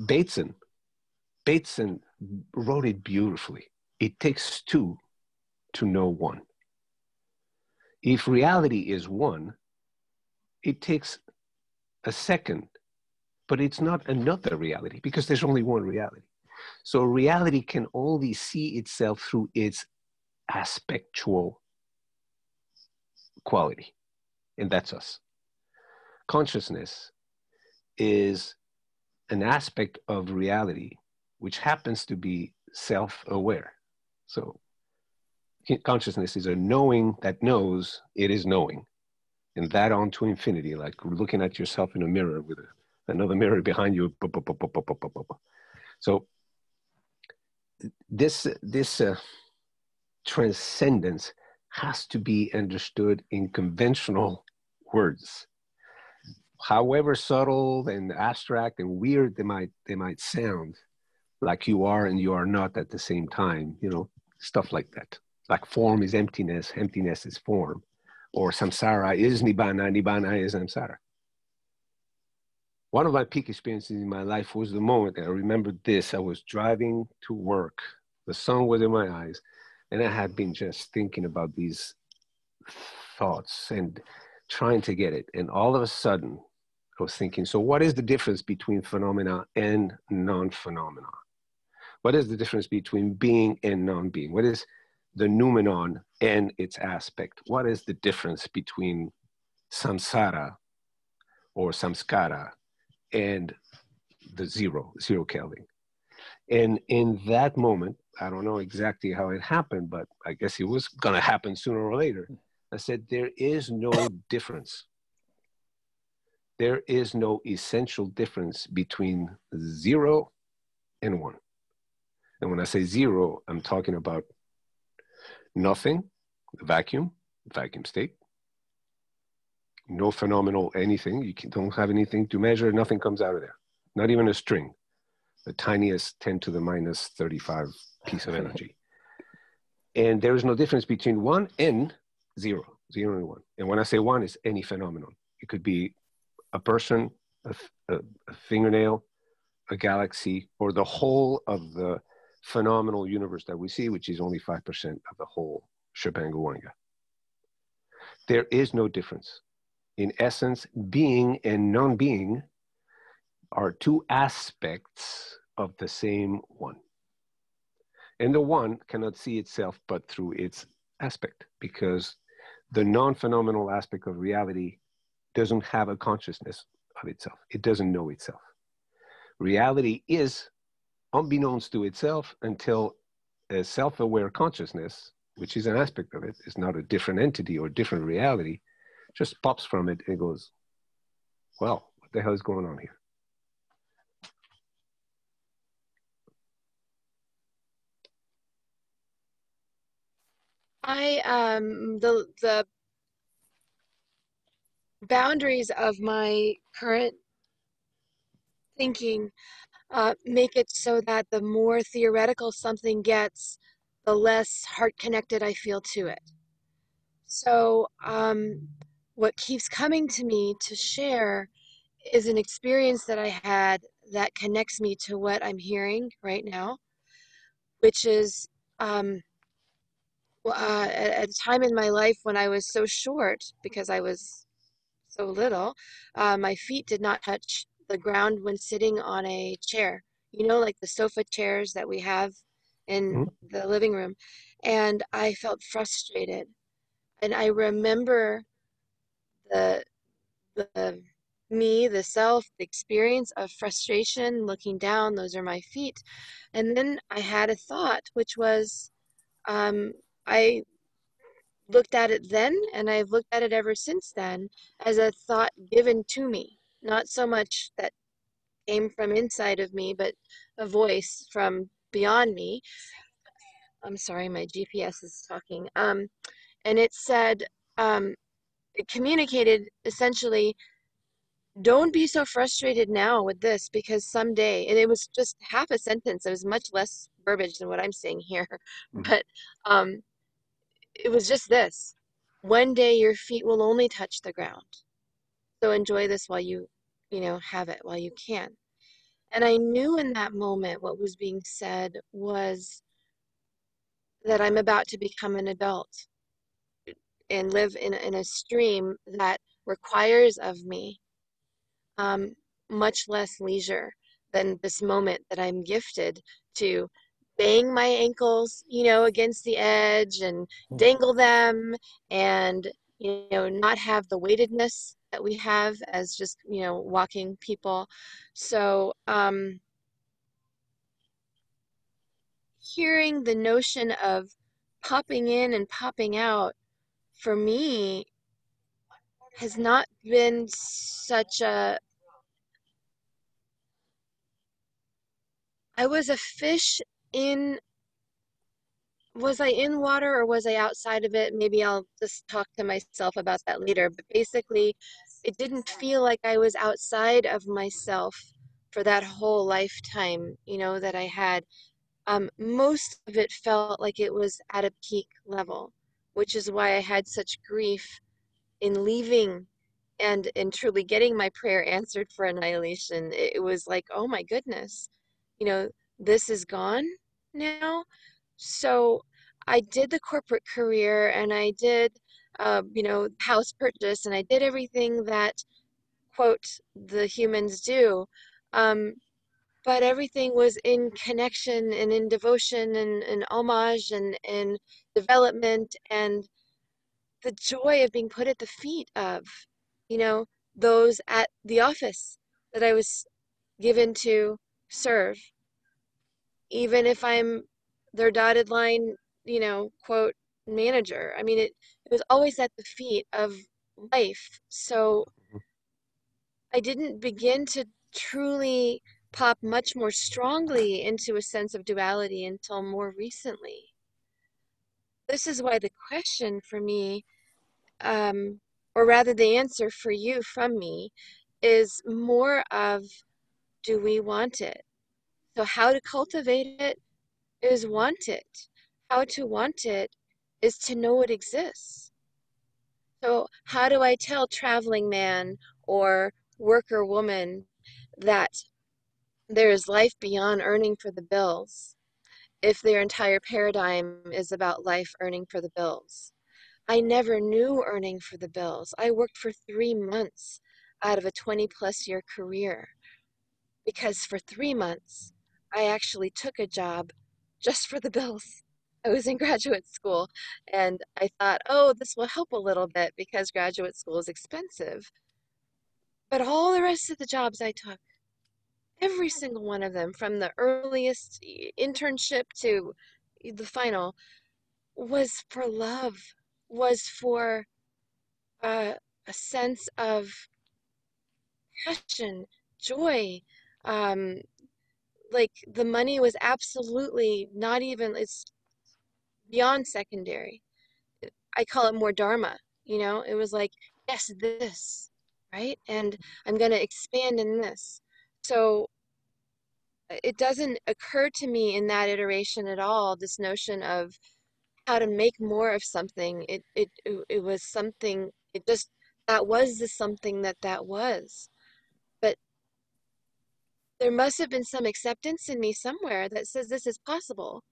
Bateson Bateson wrote it beautifully. It takes two to know one. If reality is one, it takes a second, but it's not another reality because there's only one reality. So reality can only see itself through its aspectual quality, and that's us. Consciousness is an aspect of reality which happens to be self aware. So, consciousness is a knowing that knows it is knowing. And that on to infinity, like looking at yourself in a mirror with a, another mirror behind you. So, this, this uh, transcendence has to be understood in conventional words however subtle and abstract and weird they might they might sound like you are and you are not at the same time, you know, stuff like that. Like form is emptiness, emptiness is form. Or samsara is nibbana, nibbana is samsara. One of my peak experiences in my life was the moment I remembered this. I was driving to work, the sun was in my eyes, and I had been just thinking about these thoughts and trying to get it. And all of a sudden, I was thinking, so what is the difference between phenomena and non phenomena? What is the difference between being and non being? What is the noumenon and its aspect? What is the difference between samsara or samskara and the zero, zero Kelvin? And in that moment, I don't know exactly how it happened, but I guess it was going to happen sooner or later. I said, there is no difference. There is no essential difference between zero and one. And when I say zero, I'm talking about nothing, vacuum, vacuum state, no phenomenal anything. You don't have anything to measure, nothing comes out of there, not even a string, the tiniest 10 to the minus 35 piece of energy. and there is no difference between one and zero, zero and one. And when I say one, it's any phenomenon. It could be a person, a, a, a fingernail, a galaxy, or the whole of the phenomenal universe that we see, which is only 5% of the whole Shebangawanga. There is no difference. In essence, being and non being are two aspects of the same one. And the one cannot see itself but through its aspect, because the non phenomenal aspect of reality doesn't have a consciousness of itself, it doesn't know itself. Reality is unbeknownst to itself until a self-aware consciousness which is an aspect of it is not a different entity or different reality just pops from it and goes well what the hell is going on here I um the the boundaries of my current thinking uh, make it so that the more theoretical something gets, the less heart connected I feel to it. So, um, what keeps coming to me to share is an experience that I had that connects me to what I'm hearing right now, which is um, uh, at a time in my life when I was so short because I was so little, uh, my feet did not touch the ground when sitting on a chair. You know, like the sofa chairs that we have in Mhm. the living room. And I felt frustrated. And I remember the the me, the self, the experience of frustration, looking down, those are my feet. And then I had a thought, which was, um, I looked at it then, and I've looked at it ever since then as a thought given to me, not so much that came from inside of me, but a voice from beyond me. I'm sorry, my GPS is talking. Um, and it said, um, it communicated essentially, don't be so frustrated now with this because someday, and it was just half a sentence. It was much less verbiage than what I'm saying here, but um, it was just this. One day your feet will only touch the ground. So enjoy this while you, you know, have it while you can. And I knew in that moment what was being said was that I'm about to become an adult and live in, in a stream that requires of me um, much less leisure than this moment that I'm gifted to bang my ankles, you know, against the edge and dangle them and, you know, not have the weightedness that we have as just, you know, walking people. So, um, hearing the notion of popping in and popping out for me has not been such a I was a fish in was I in water or was I outside of it? Maybe I'll just talk to myself about that later. But basically, it didn't feel like I was outside of myself for that whole lifetime, you know, that I had. Um, most of it felt like it was at a peak level, which is why I had such grief in leaving and in truly getting my prayer answered for annihilation. It, was like, oh my goodness, you know, this is gone now. So I did the corporate career and I did, uh, you know, house purchase and I did everything that, quote, the humans do. Um, but everything was in connection and in devotion and, and homage and, in development and the joy of being put at the feet of, you know, those at the office that I was given to serve. Even if I'm their dotted line, you know, quote, manager. I mean, it, it was always at the feet of life. So I didn't begin to truly pop much more strongly into a sense of duality until more recently. This is why the question for me, um, or rather the answer for you from me, is more of do we want it? So, how to cultivate it is want it. How to want it is to know it exists. So, how do I tell traveling man or worker woman that there is life beyond earning for the bills if their entire paradigm is about life earning for the bills? I never knew earning for the bills. I worked for three months out of a 20 plus year career because for three months I actually took a job just for the bills. I was in graduate school and I thought, oh, this will help a little bit because graduate school is expensive. But all the rest of the jobs I took, every single one of them, from the earliest internship to the final, was for love, was for uh, a sense of passion, joy. Um, like the money was absolutely not even, it's beyond secondary. I call it more dharma, you know? It was like, yes, this, right? And I'm going to expand in this. So it doesn't occur to me in that iteration at all this notion of how to make more of something it it it, was something it just that was the something that that was there must have been some acceptance in me somewhere that says this is possible.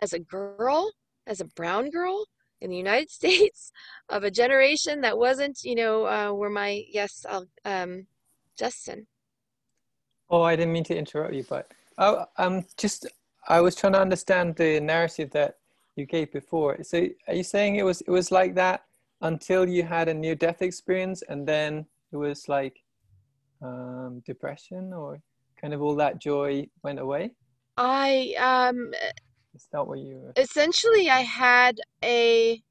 As a girl as a brown girl in the united states of a generation that wasn't you know uh, where my yes i'll um justin. Oh, I didn't mean to interrupt you, but oh, um, just I was trying to understand the narrative that you gave before. So, are you saying it was it was like that until you had a near death experience, and then it was like um, depression, or kind of all that joy went away? i um Is that what you were? essentially i had a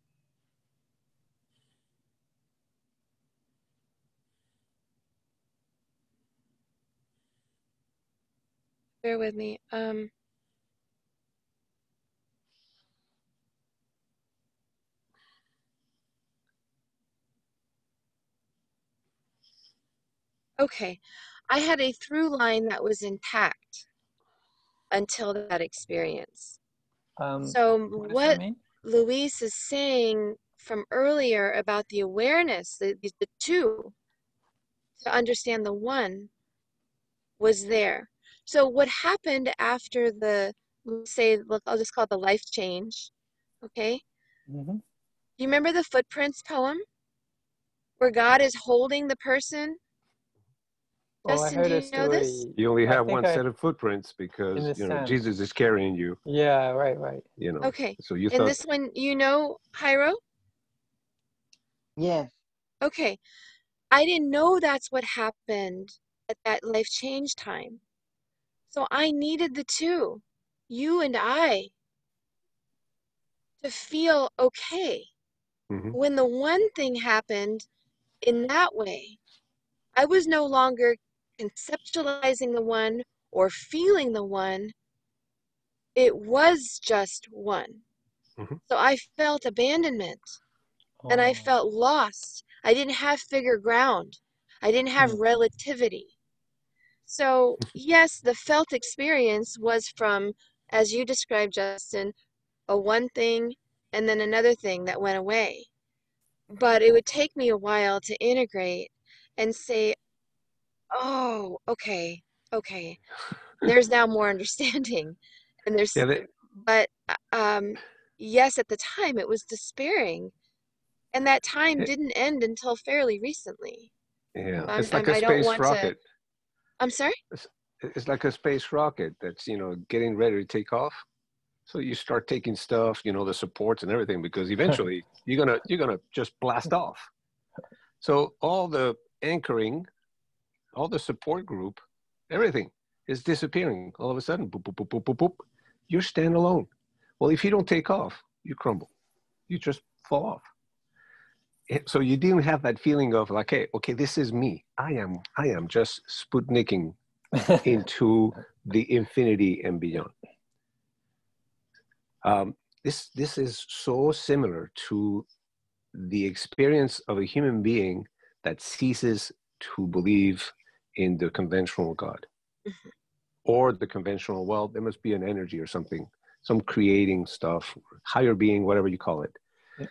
bear with me um okay i had a through line that was intact until that experience Um, so what what? Luis is saying from earlier about the awareness, the, the, two, to understand the one, was there. So, what happened after the, say, look, I'll just call it the life change, okay? hmm You remember the footprints poem where God is holding the person? Oh, I Justin, heard do a you know this? story. You only have one I- set of footprints because you know sand. Jesus is carrying you. Yeah, right, right. You know. Okay. So you And thought this one, you know, Jairo? Yes. Okay. I didn't know that's what happened at that life change time. So I needed the two, you and I, to feel okay. Mhm. When the one thing happened in that way, I was no longer conceptualizing the one or feeling the one. It was just one. Mhm. So I felt abandonment and I Oh, felt lost. I didn't have figure ground. I didn't have Hmm. relativity. So, yes, the felt experience was from, as you described, Justin, a one thing and then another thing that went away. But it would take me a while to integrate and say, oh, okay, okay, there's now more understanding. And there's, yeah, they, but uh, um, yes, at the time it was despairing. And that time didn't end until fairly recently. yeah. I'm- It's like I'm- a I space want to- rocket. I'm sorry? It's like a space rocket that's you know getting ready to take off. So you start taking stuff, you know, the supports and everything, because eventually you're gonna you're gonna just blast off. So all the anchoring, all the support group, everything is disappearing all of a sudden. Boop, boop, boop, boop, boop, boop. You're standalone. Well, if you don't take off, you crumble. You just fall off. Eh, So you didn't have that feeling of like, hey, okay, this is me. I am, I am just Sputniking into the infinity and beyond. Um, this this is so similar to the experience of a human being that ceases to believe in the conventional God Mhm. or the conventional. Well, there must be an energy or something, some creating stuff, higher being, whatever you call it,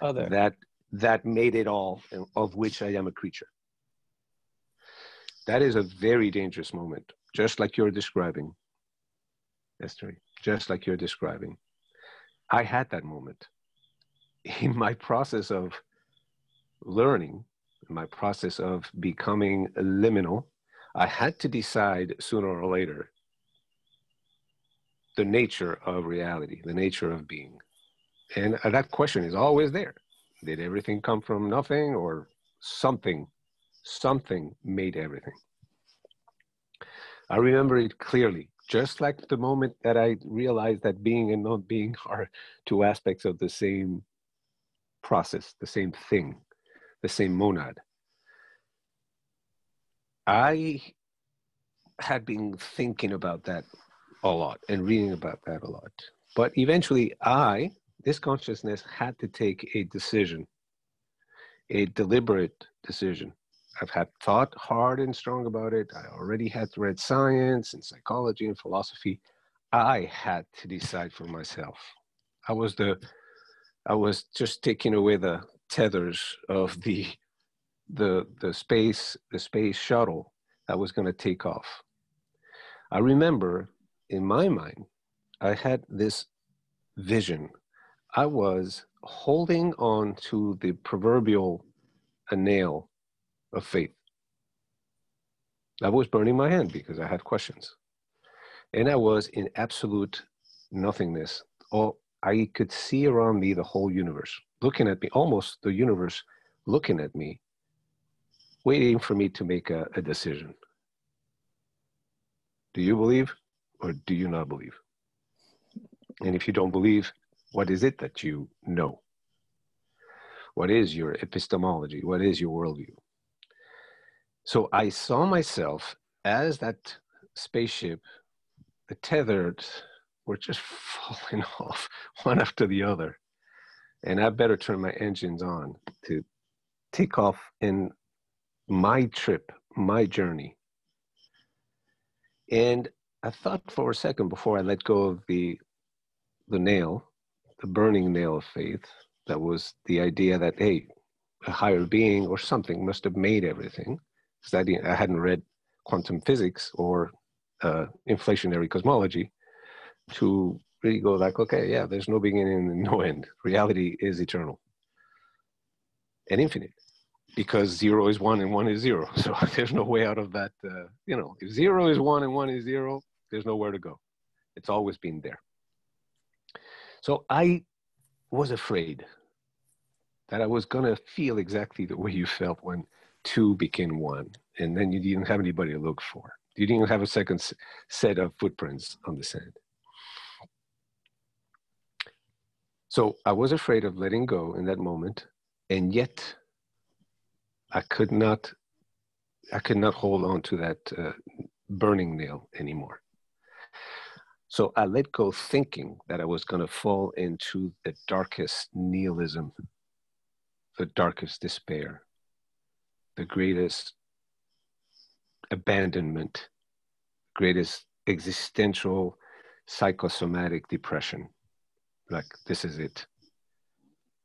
Other. that that made it all, of which I am a creature. That is a very dangerous moment, just like you're describing, Esther, just like you're describing. I had that moment in my process of learning, in my process of becoming liminal. I had to decide sooner or later the nature of reality, the nature of being. And uh, that question is always there. Did everything come from nothing or something? Something made everything. I remember it clearly, just like the moment that I realized that being and not being are two aspects of the same process, the same thing, the same monad. I had been thinking about that a lot and reading about that a lot. But eventually, I, this consciousness, had to take a decision, a deliberate decision, I've had thought hard and strong about it. I already had read science and psychology and philosophy. I had to decide for myself. I was the, I was just taking away the tethers of the, the the space the space shuttle that was going to take off. I remember in my mind, I had this vision. I was holding on to the proverbial nail of faith. I was burning my hand because I had questions. And I was in absolute nothingness. All I could see around me the whole universe, looking at me, almost the universe looking at me, waiting for me to make a, a decision. Do you believe or do you not believe? And if you don't believe, what is it that you know? What is your epistemology? What is your worldview? So I saw myself as that spaceship, the tethered, were just falling off one after the other. And I better turn my engines on to take off in my trip, my journey. And I thought for a second before I let go of the the nail, the burning nail of faith, that was the idea that hey, a higher being or something must have made everything because I, I hadn't read quantum physics or uh, inflationary cosmology to really go like, okay, yeah, there's no beginning and no end. Reality is eternal and infinite because zero is one and one is zero. So there's no way out of that. Uh, you know, if zero is one and one is zero, there's nowhere to go. It's always been there. So I was afraid that I was going to feel exactly the way you felt when two became one, and then you didn't have anybody to look for. You didn't have a second set of footprints on the sand. So I was afraid of letting go in that moment, and yet I could not, I could not hold on to that uh, burning nail anymore. So I let go, thinking that I was going to fall into the darkest nihilism, the darkest despair, the greatest abandonment, greatest existential psychosomatic depression. Like, this is it.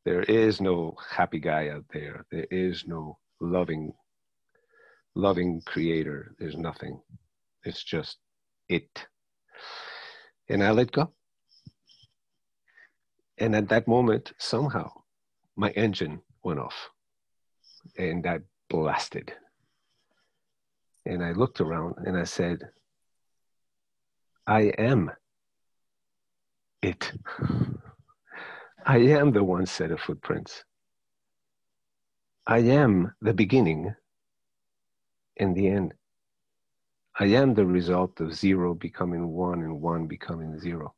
There is no happy guy out there. There is no loving, loving creator. There's nothing. It's just it. And I let go. And at that moment, somehow, my engine went off. And I blasted. And I looked around and I said, I am it. I am the one set of footprints. I am the beginning and the end. I am the result of zero becoming one and one becoming zero.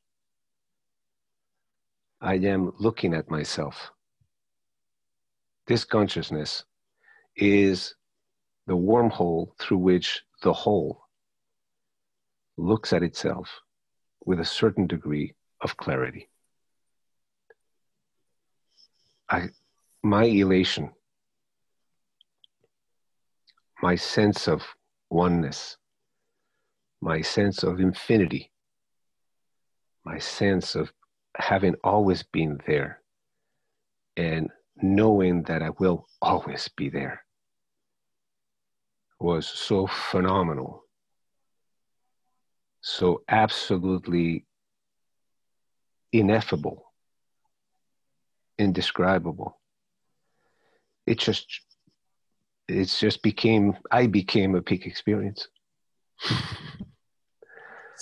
I am looking at myself. This consciousness is the wormhole through which the whole looks at itself with a certain degree of clarity. I, my elation, my sense of oneness, my sense of infinity, my sense of having always been there and knowing that I will always be there was so phenomenal, so absolutely ineffable, indescribable. It just, it's just became, I became a peak experience.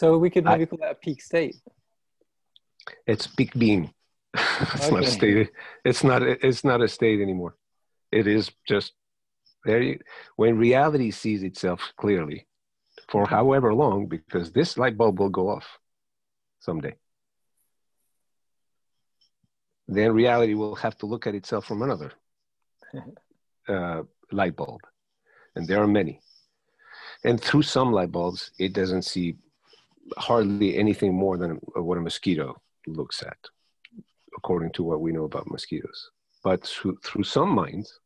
So we could maybe I, call that a peak state. It's peak being. it's okay. not a state. It's not. It's not a state anymore. It is just there. You, when reality sees itself clearly, for however long, because this light bulb will go off someday. Then reality will have to look at itself from another uh, light bulb, and there are many. And through some light bulbs, it doesn't see hardly anything more than what a mosquito looks at according to what we know about mosquitoes. But through, through some minds,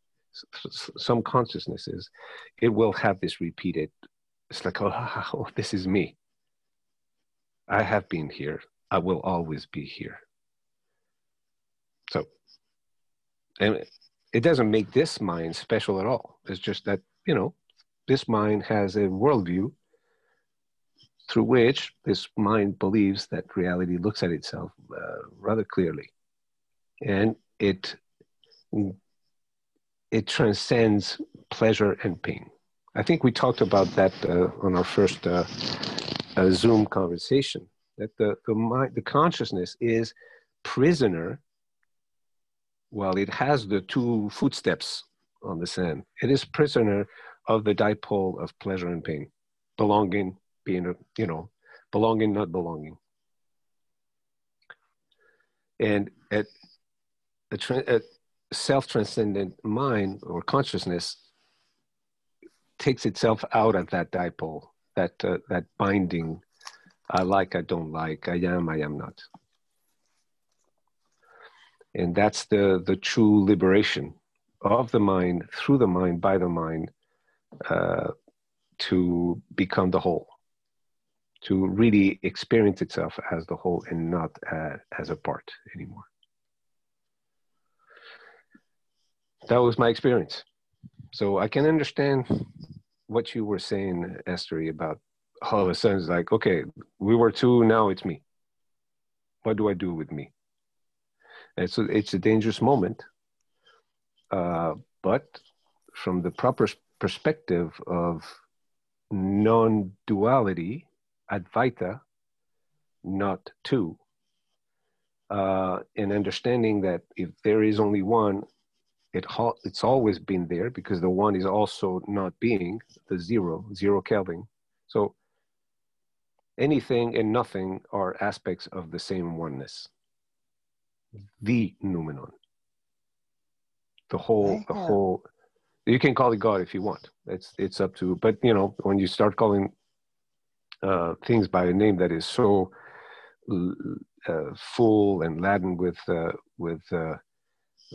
some consciousnesses, it will have this repeated. It's like, oh, oh, this is me. I have been here. I will always be here. So, and it doesn't make this mind special at all. It's just that, you know, this mind has a worldview through which this mind believes that reality looks at itself uh, rather clearly. And it it transcends pleasure and pain. I think we talked about that uh, on our first uh, uh, Zoom conversation. That the the mind, the consciousness is prisoner. Well, it has the two footsteps on the sand. It is prisoner of the dipole of pleasure and pain, belonging, being, you know, belonging, not belonging. And at a, a self-transcendent mind or consciousness takes itself out of that dipole, that uh, that binding. I like, I don't like, I am, I am not. And that's the the true liberation of the mind through the mind by the mind uh, to become the whole, to really experience itself as the whole and not uh, as a part anymore. that was my experience. So I can understand what you were saying, Esther, about all of a sudden it's like, okay, we were two, now it's me. What do I do with me? And so it's a dangerous moment. Uh, but from the proper perspective of non duality, Advaita, not two, uh, and understanding that if there is only one, it ha- it's always been there because the one is also not being the zero zero kelvin. So anything and nothing are aspects of the same oneness the noumenon. The whole the whole you can call it god if you want. It's it's up to but you know when you start calling uh, things by a name that is so uh, full and laden with uh, with uh,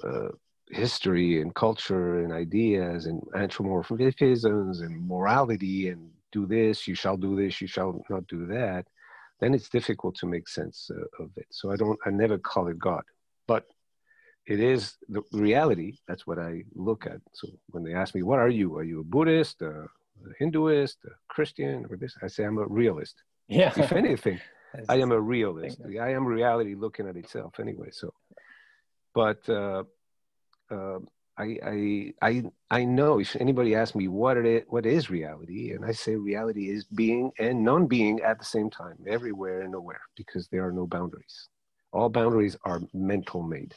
uh, history and culture and ideas and anthropomorphisms and morality and do this, you shall do this, you shall not do that, then it's difficult to make sense uh, of it. So I don't, I never call it God, but it is the reality. That's what I look at. So when they ask me, what are you? Are you a Buddhist, a, Hinduist, a Christian, or this? I say I'm a realist. Yeah. If anything, I am a realist. I am reality looking at itself anyway. So, but uh, uh, I, I, I, I know if anybody asks me what it is, what is reality, and I say reality is being and non-being at the same time, everywhere and nowhere, because there are no boundaries. All boundaries are mental made.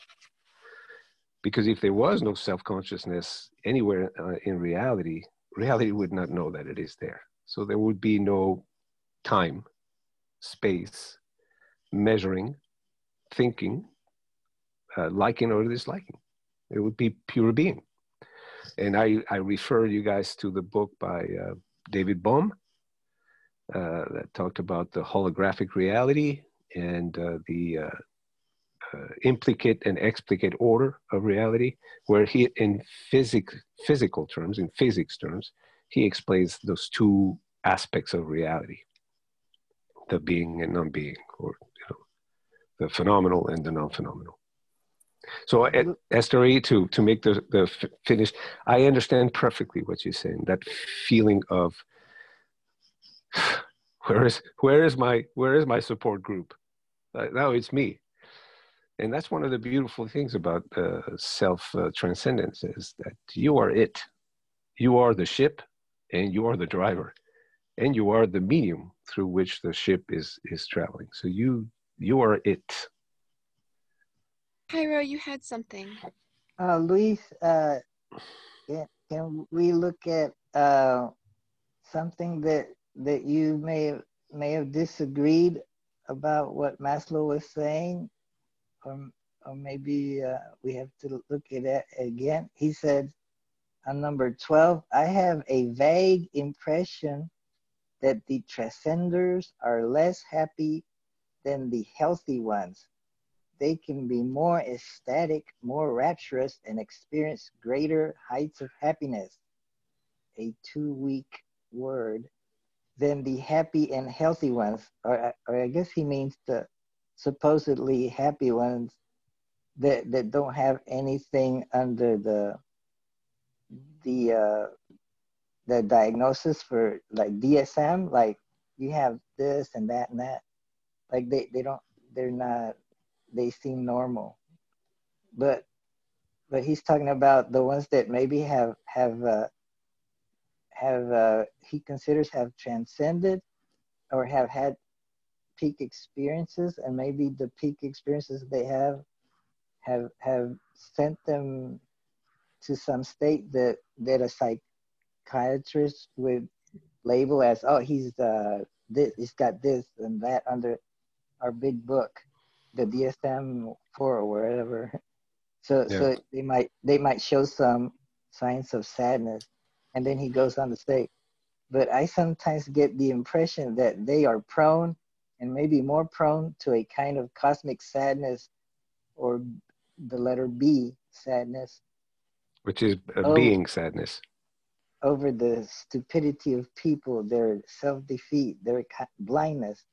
Because if there was no self-consciousness anywhere uh, in reality, reality would not know that it is there. So there would be no time, space, measuring, thinking, uh, liking or disliking. It would be pure being. And I, I refer you guys to the book by uh, David Bohm uh, that talked about the holographic reality and uh, the uh, uh, implicate and explicate order of reality, where he, in physic, physical terms, in physics terms, he explains those two aspects of reality the being and non being, or you know, the phenomenal and the non phenomenal. So, Esther, to to make the the finish, I understand perfectly what you're saying. That feeling of where is where is my where is my support group? Uh, it's me, and that's one of the beautiful things about uh, self uh, transcendence is that you are it, you are the ship, and you are the driver, and you are the medium through which the ship is is traveling. So you you are it Jairo, you had something. Uh, Luis, uh, can, we look at uh, something that that you may may have disagreed about what Maslow was saying, or or maybe uh, we have to look at it again. He said on number twelve, I have a vague impression that the transcenders are less happy than the healthy ones they can be more ecstatic, more rapturous, and experience greater heights of happiness. A too weak word than the happy and healthy ones, or, or I guess he means the supposedly happy ones that, that don't have anything under the the uh, the diagnosis for like DSM, like you have this and that and that. Like they, they don't they're not they seem normal. But but he's talking about the ones that maybe have have uh, have uh, he considers have transcended or have had peak experiences and maybe the peak experiences they have have have sent them to some state that that a psychiatrist would label as oh he's uh this he's got this and that under our big book the DSM four or whatever. So yeah. so they might they might show some signs of sadness and then he goes on to say but I sometimes get the impression that they are prone and maybe more prone to a kind of cosmic sadness or the letter B sadness. Which is a oh, being sadness. Over the stupidity of people, their self defeat, their blindness,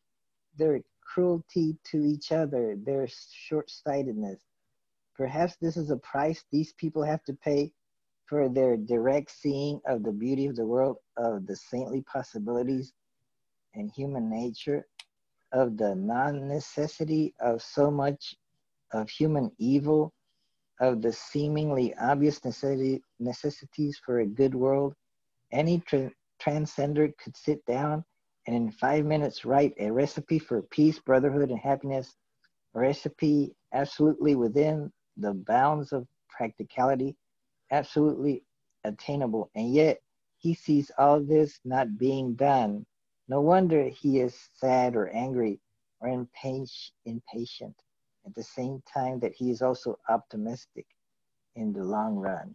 their cruelty to each other, their short sightedness. Perhaps this is a price these people have to pay for their direct seeing of the beauty of the world, of the saintly possibilities and human nature, of the non necessity of so much of human evil of the seemingly obvious necessity, necessities for a good world, any tra- transcender could sit down and in five minutes write a recipe for peace, brotherhood, and happiness, a recipe absolutely within the bounds of practicality, absolutely attainable. And yet he sees all this not being done. No wonder he is sad or angry or impatient at the same time that he is also optimistic in the long run.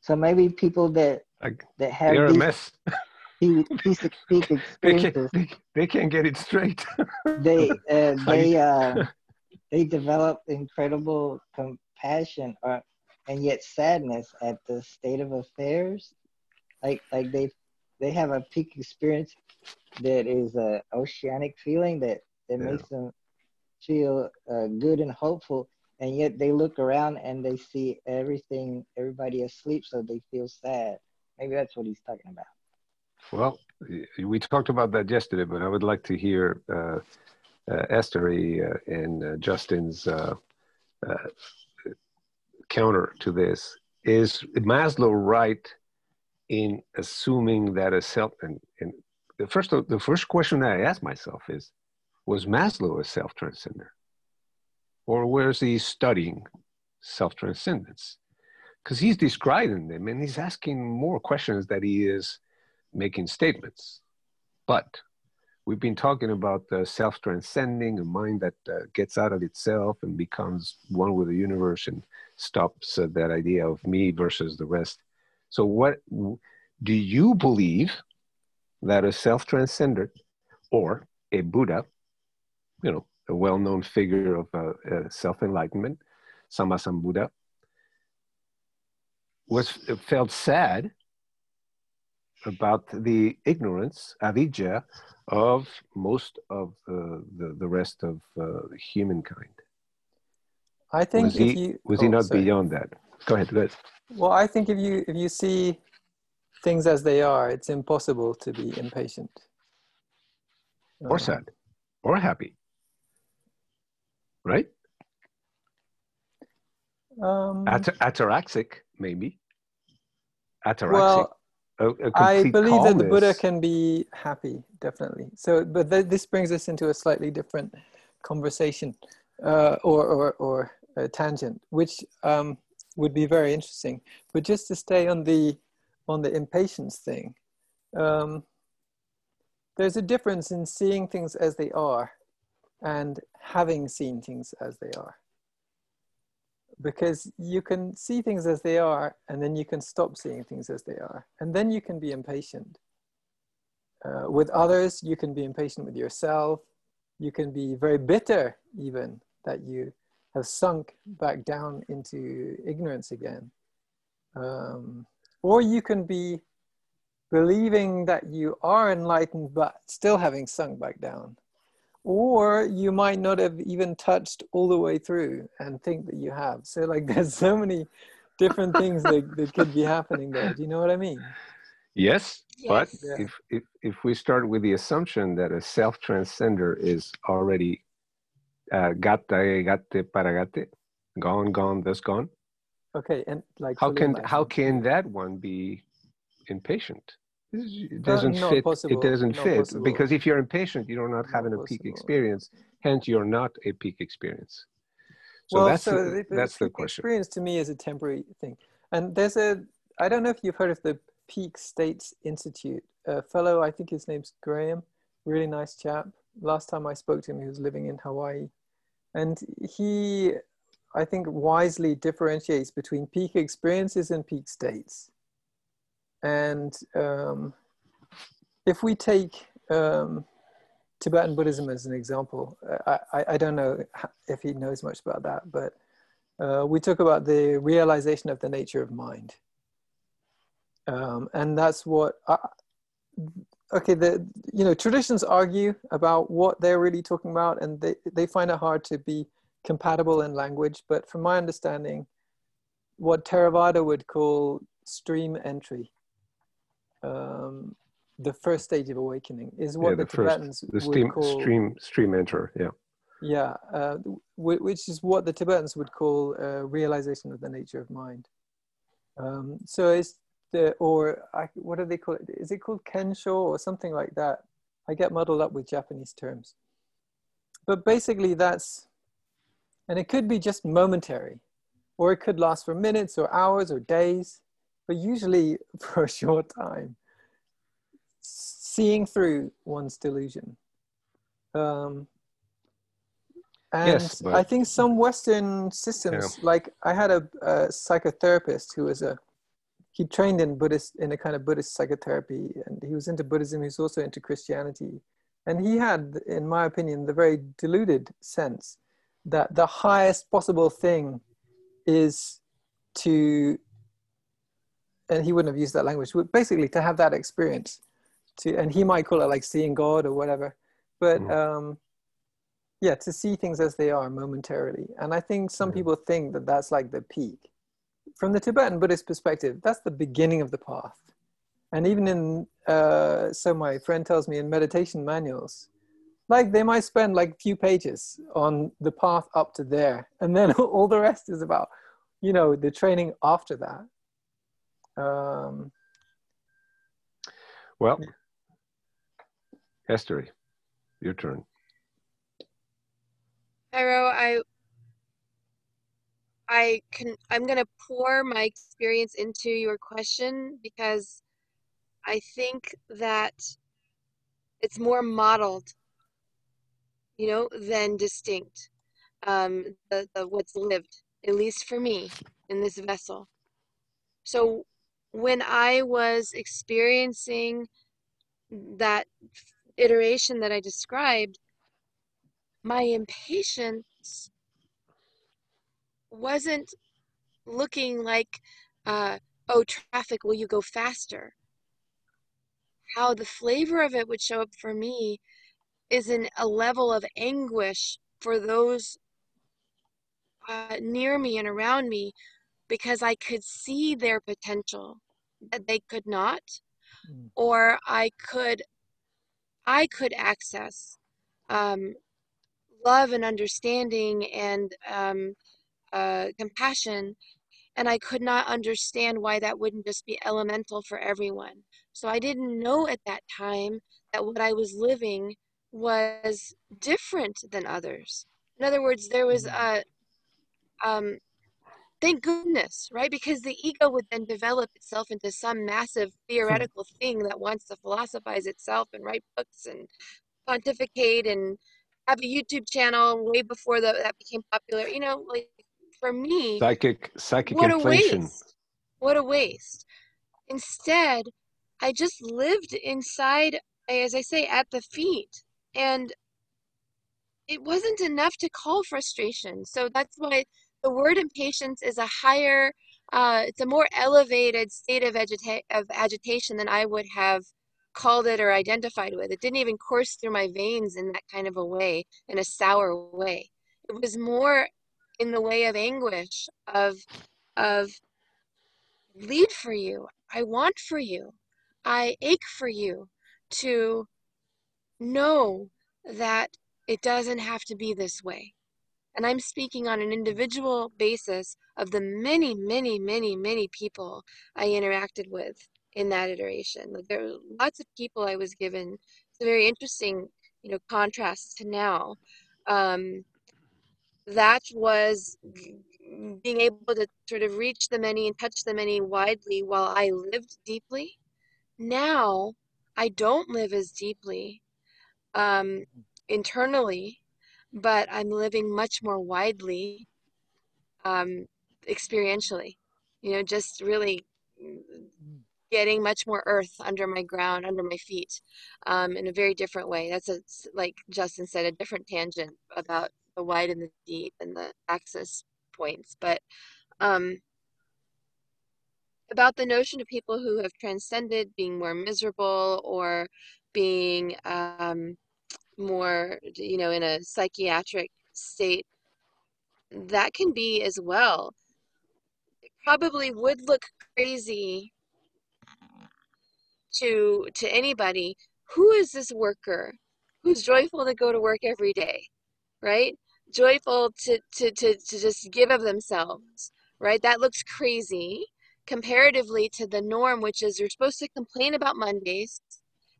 So maybe people that like, that have these, a mess. these, these experiences, they, can't, they, they, can't get it straight. they uh, they uh, they develop incredible compassion or uh, and yet sadness at the state of affairs. Like like they they have a peak experience that is a oceanic feeling that that yeah. makes them feel uh, good and hopeful and yet they look around and they see everything everybody asleep so they feel sad maybe that's what he's talking about well we talked about that yesterday but i would like to hear uh, uh, uh, and uh, justin's uh, uh, counter to this is maslow right in assuming that a self and, and the first the first question that i ask myself is was Maslow a self transcender? Or was he studying self transcendence? Because he's describing them and he's asking more questions that he is making statements. But we've been talking about uh, self transcending, a mind that uh, gets out of itself and becomes one with the universe and stops uh, that idea of me versus the rest. So, what do you believe that a self transcender or a Buddha you know, a well-known figure of uh, uh, self-enlightenment, Sammasambuddha, was felt sad about the ignorance, avidya, of most of uh, the, the rest of uh, humankind. I think was he, you, was oh, he not sorry. beyond that? Go ahead, go ahead. Well, I think if you if you see things as they are, it's impossible to be impatient. Or sad, or happy right? Um, At- ataraxic, maybe. Ataraxic. Well, a, a I believe calmness. that the Buddha can be happy, definitely. So, but th- this brings us into a slightly different conversation uh, or, or, or a tangent, which um, would be very interesting. But just to stay on the on the impatience thing, um, there's a difference in seeing things as they are and having seen things as they are. Because you can see things as they are, and then you can stop seeing things as they are, and then you can be impatient. Uh, with others, you can be impatient with yourself. You can be very bitter, even that you have sunk back down into ignorance again. Um, or you can be believing that you are enlightened but still having sunk back down. Or you might not have even touched all the way through and think that you have. So, like, there's so many different things that, that could be happening there. Do you know what I mean? Yes, but Yes. Yeah. if, if if we start with the assumption that a self transcender is already uh, gate gate paragate, gone, gone, thus gone, Okay, and like how can how can that one be impatient? It uh, doesn't not fit. possible, It doesn't not fit possible. because if you're impatient, you're not having a peak experience. Hence, you're not a peak experience. So well, that's so the, the, the that's the peak question. experience to me is a temporary thing. And there's a, I don't know if you've heard of the Peak States Institute. A fellow, I think his name's Graham, really nice chap. Last time I spoke to him, he was living in Hawaii. And he, I think, wisely differentiates between peak experiences and peak states. And um, if we take um, Tibetan Buddhism as an example, I, I, I don't know if he knows much about that, but uh, we talk about the realization of the nature of mind. Um, and that's what, I, okay, the, you know, traditions argue about what they're really talking about and they, they find it hard to be compatible in language. But from my understanding, what Theravada would call stream entry, um, the first stage of awakening, is what Yeah, the, the first- Tibetans The would stream call stream stream enter. Yeah. yeah, uh, wh- which is what the Tibetans would call uh, realization of the nature of mind. Um, so it's the or I, what do they call it? Is it called kensho or something like that? I get muddled up with Japanese terms. But basically, that's and it could be just momentary, or it could last for minutes or hours or days, but usually for a short time. Seeing through one's delusion. Um, and Yes, I think some Western systems, like I had a, a psychotherapist who was a, he trained in Buddhist, in a kind of Buddhist psychotherapy, and he was into Buddhism. He was also into Christianity. And he had, in my opinion, the very deluded sense that the highest possible thing is to, and he wouldn't have used that language, but basically to have that experience. To, and he might call it like seeing God or whatever. But Mm. um, yeah to see things as they are momentarily and i think some people think that that's like the peak from the tibetan buddhist perspective that's the beginning of the path and even in uh, so my friend tells me in meditation manuals like they might spend like few pages on the path up to there and then all the rest is about you know the training after that um, Well, Esther, your turn. Jairo, I I can I'm gonna pour my experience into your question because I think that it's more modeled, you know, than distinct. Um, the, the what's lived, at least for me, in this vessel. So when I was experiencing that iteration that I described, my impatience wasn't looking like, uh, oh, traffic, will you go faster? How the flavor of it would show up for me is in a level of anguish for those uh, near me and around me because I could see their potential that they could not, Mm. or I could, I could access um, love and understanding and um, uh, compassion, and I could not understand why that wouldn't just be elemental for everyone. So I didn't know at that time that what I was living was different than others. In other words, there was a um, thank goodness, right? Because the ego would then develop itself into some massive hmm. theoretical thing that wants to philosophize itself and write books and pontificate and have a YouTube channel way before the, that became popular. You know, like for me, Psychic psychic what a waste. What a waste. Instead, I just lived inside, as I say, at the feet. And it wasn't enough to call frustration. So that's why the word impatience is a higher, uh, it's a more elevated state of, agita- of agitation than I would have called it or identified with. It didn't even course through my veins in that kind of a way, in a sour way. It was more in the way of anguish, of, of lead for you. I want for you. I ache for you to know that it doesn't have to be this way. And I'm speaking on an individual basis of the many, many, many, many people I interacted with in that iteration. Like there were lots of people I was given. It's a very interesting, you know, contrast to now. Um, that was being able to sort of reach the many and touch the many widely while I lived deeply. Now I don't live as deeply um, internally, but I'm living much more widely um, experientially. You know, just really getting much more earth under my ground, under my feet, um, in a very different way. That's a, like Justin said, a different tangent about the wide and the deep and the access points. But um, about the notion of people who have transcended being more miserable or being um, more, you know, in a psychiatric state, that can be as well. It probably would look crazy to to anybody. Who is this worker who's joyful to go to work every day, right? Joyful to to to, to just give of themselves, right? That looks crazy comparatively to the norm, which is you're supposed to complain about Mondays,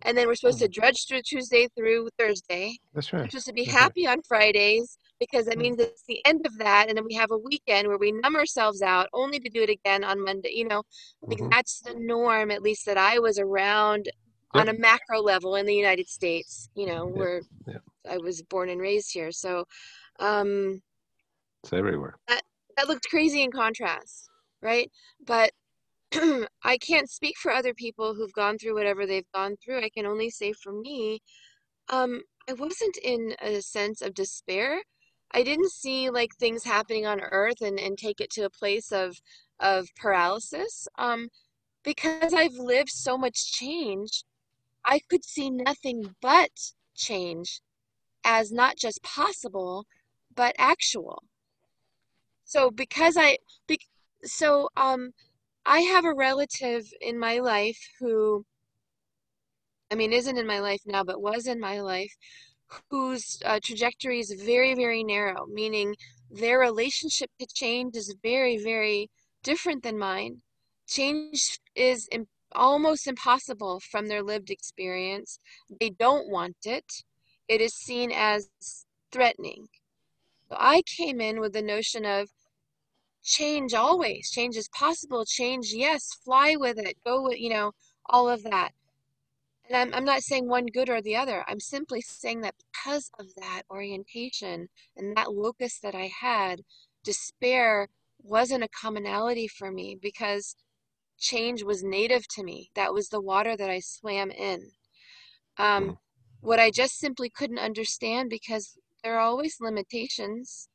and then we're supposed to dredge through Tuesday through Thursday. That's right. We're right. supposed to be That's right. happy on Fridays because that Mm. means it's the end of that, and then we have a weekend where we numb ourselves out only to do it again on Monday. You know, like Mhm. that's the norm, at least that I was around on a macro level in the United States. You know, where yep. I was born and raised here, so um, It's everywhere. that looked crazy in contrast, right? But I can't speak for other people who've gone through whatever they've gone through. I can only say for me, um, I wasn't in a sense of despair. I didn't see like things happening on earth and, and take it to a place of of paralysis. Um, because I've lived so much change, I could see nothing but change as not just possible, but actual. So because I, so um, I have a relative in my life who, I mean, isn't in my life now, but was in my life, whose uh, trajectory is very, very narrow, meaning their relationship to change is very, very different than mine. Change is im- almost impossible from their lived experience. They don't want it, it is seen as threatening. So I came in with the notion of change always, change is possible, change, yes, fly with it, go with, you know, all of that. And I'm, I'm not saying one good or the other. I'm simply saying that because of that orientation and that locus that I had, despair wasn't a commonality for me because change was native to me. That was the water that I swam in. Um, Mhm. what I just simply couldn't understand because there are always limitations.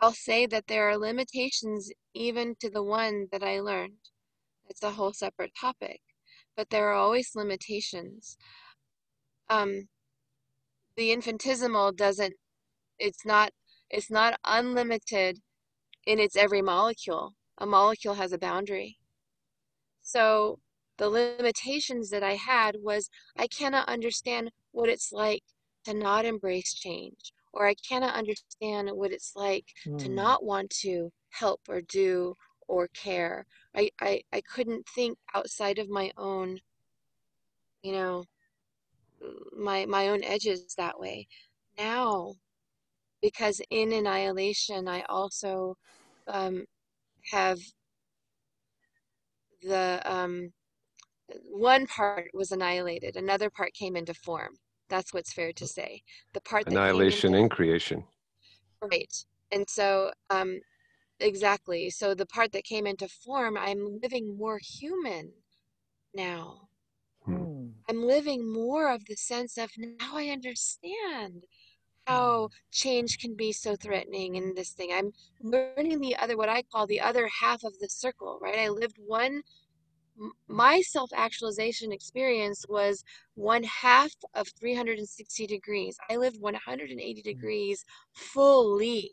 I'll say that there are limitations even to the one that I learned. It's a whole separate topic, but there are always limitations. Um, the infinitesimal doesn't, it's not, it's not unlimited in its every molecule. A molecule has a boundary. So the limitations that I had was I cannot understand what it's like to not embrace change, or I cannot understand what it's like to Mm. not want to help or do or care. I, I, I couldn't think outside of my own, you know, my my own edges that way. Now, because in annihilation, I also um, have the um, one part was annihilated, another part came into form. That's what's fair to say. The part that Annihilation into and creation. Right. And so, um, exactly. So the part that came into form, I'm living more human now. Mm. I'm living more of the sense of now I understand how change can be so threatening in this thing. I'm learning the other, what I call the other half of the circle, right? I lived one, my self actualization experience was one half of 360 degrees. I lived 180 degrees fully.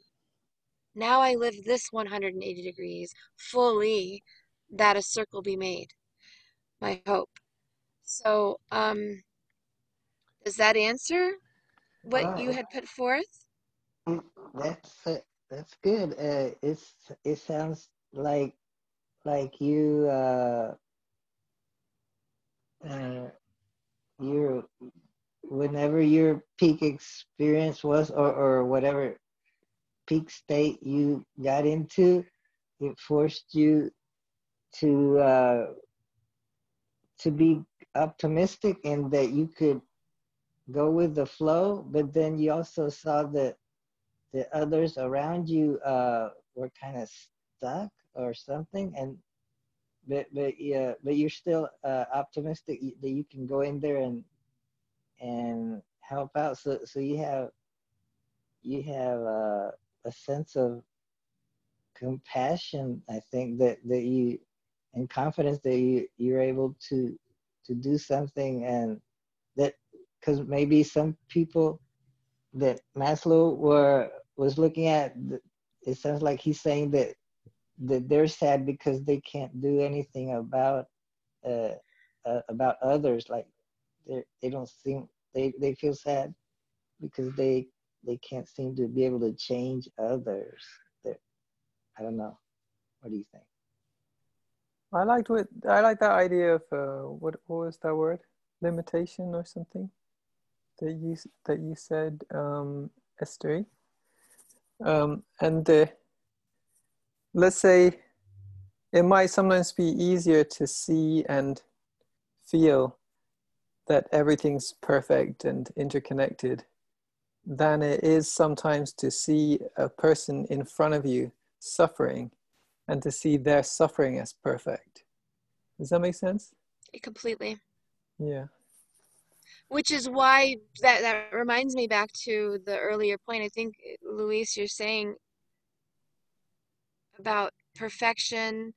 Now I live this 180 degrees fully, that a circle be made. My hope. So, um, does that answer what you had put forth? mm, that's uh, that's good. Uh, it's it sounds like like you uh, uh, your whenever your peak experience was or or whatever peak state you got into, it forced you to uh, to be optimistic and that you could go with the flow. But then you also saw that the others around you uh, were kind of stuck or something, and but but yeah, but you're still uh, optimistic that you can go in there and and help out. So so you have you have uh, a sense of compassion. I think that that you and confidence that you you're able to to do something and that because maybe some people that Maslow were was looking at it sounds like he's saying that that they're sad because they can't do anything about uh, uh about others like they don't seem they they feel sad because they they can't seem to be able to change others that i don't know what do you think I liked what I like that idea of uh, what what was that word? Limitation or something that you that you said, um, Esther. Um, and uh, let's say it might sometimes be easier to see and feel that everything's perfect and interconnected than it is sometimes to see a person in front of you suffering and to see their suffering as perfect. Does that make sense? Completely. Yeah. Which is why that that reminds me back to the earlier point. I think Luis, you're saying about perfection.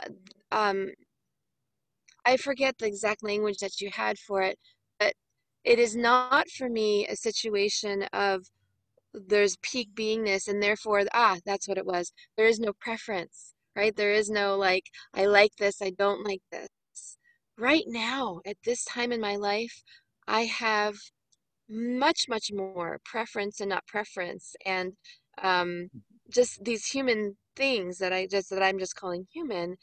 uh, Um, I forget the exact language that you had for it, but it is not for me a situation of there's peak beingness and therefore ah that's what it was there is no preference right there is no like i like this i don't like this right now at this time in my life i have much much more preference and not preference and um just these human things that i just that i'm just calling human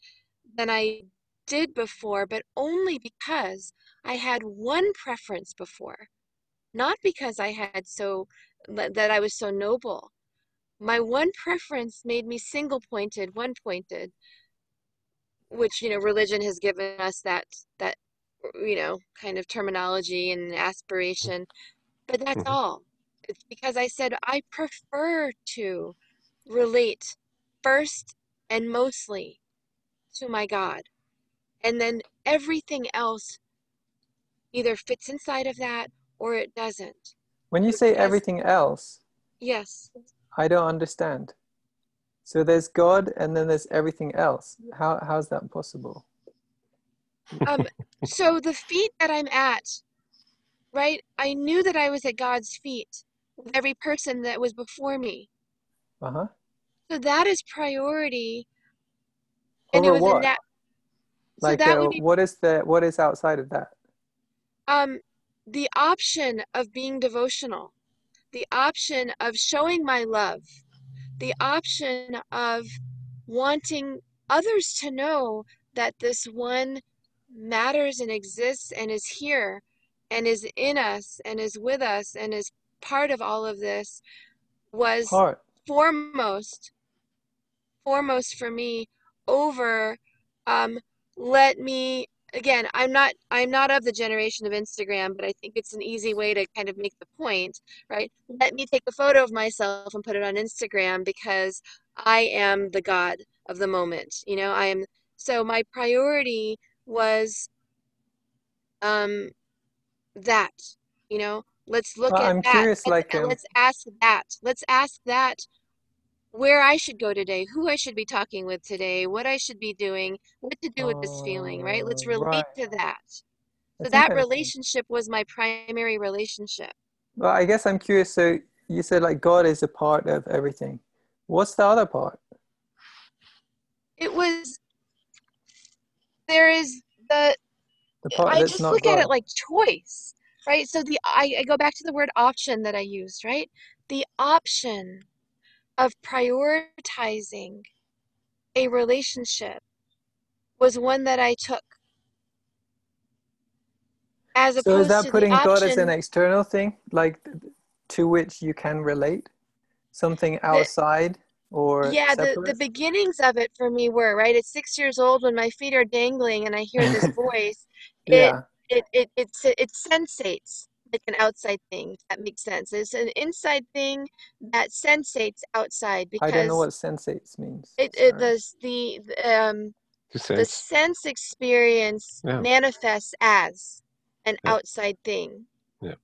than i did before but only because i had one preference before not because I had so that I was so noble. My one preference made me single pointed, one pointed, which you know religion has given us that that you know kind of terminology and aspiration, but that's mm-hmm. all. It's because I said I prefer to relate first and mostly to my God. And then everything else either fits inside of that or it doesn't. When you say everything else, yes, I don't understand. So there's God and then there's everything else. How how's that possible? Um, so the feet that I'm at, right? I knew that I was at God's feet with every person that was before me. Uh-huh. So that is priority, and it Over was in what? that. So Like that uh, be what is the what is outside of that? um the option of being devotional, the option of showing my love, the option of wanting others to know that this one matters and exists and is here and is in us and is with us and is part of all of this was foremost foremost for me over um let me again i'm not i'm not of the generation of instagram but i think it's an easy way to kind of make the point right let me take a photo of myself and put it on instagram because i am the god of the moment you know i am so my priority was um that you know Let's look Well, at I'm that. curious, like, um, let's ask that. Let's ask that where I should go today, who I should be talking with today, what I should be doing, what to do with this feeling, right? Let's Oh, relate right. to that. So That's that relationship was my primary relationship. Well, I guess I'm curious. So you said like God is a part of everything. What's the other part? It was there is the The part I just look at it like choice, right? So the I, I go back to the word option that I used, right? The option of prioritizing a relationship was one that I took. As So is that the putting God as an external thing, like to which you can relate? Something outside or yeah, the, the beginnings of it for me were, right? At six years old when my feet are dangling and I hear this voice, it Yeah. it it it, se- it sensates like an outside thing. if That makes sense. It's an inside thing that sensates outside because I don't know what sensates means. it, it Sorry. the s- the the, um The the sense. sense experience Yeah. manifests as an Yeah. outside thing. Yeah.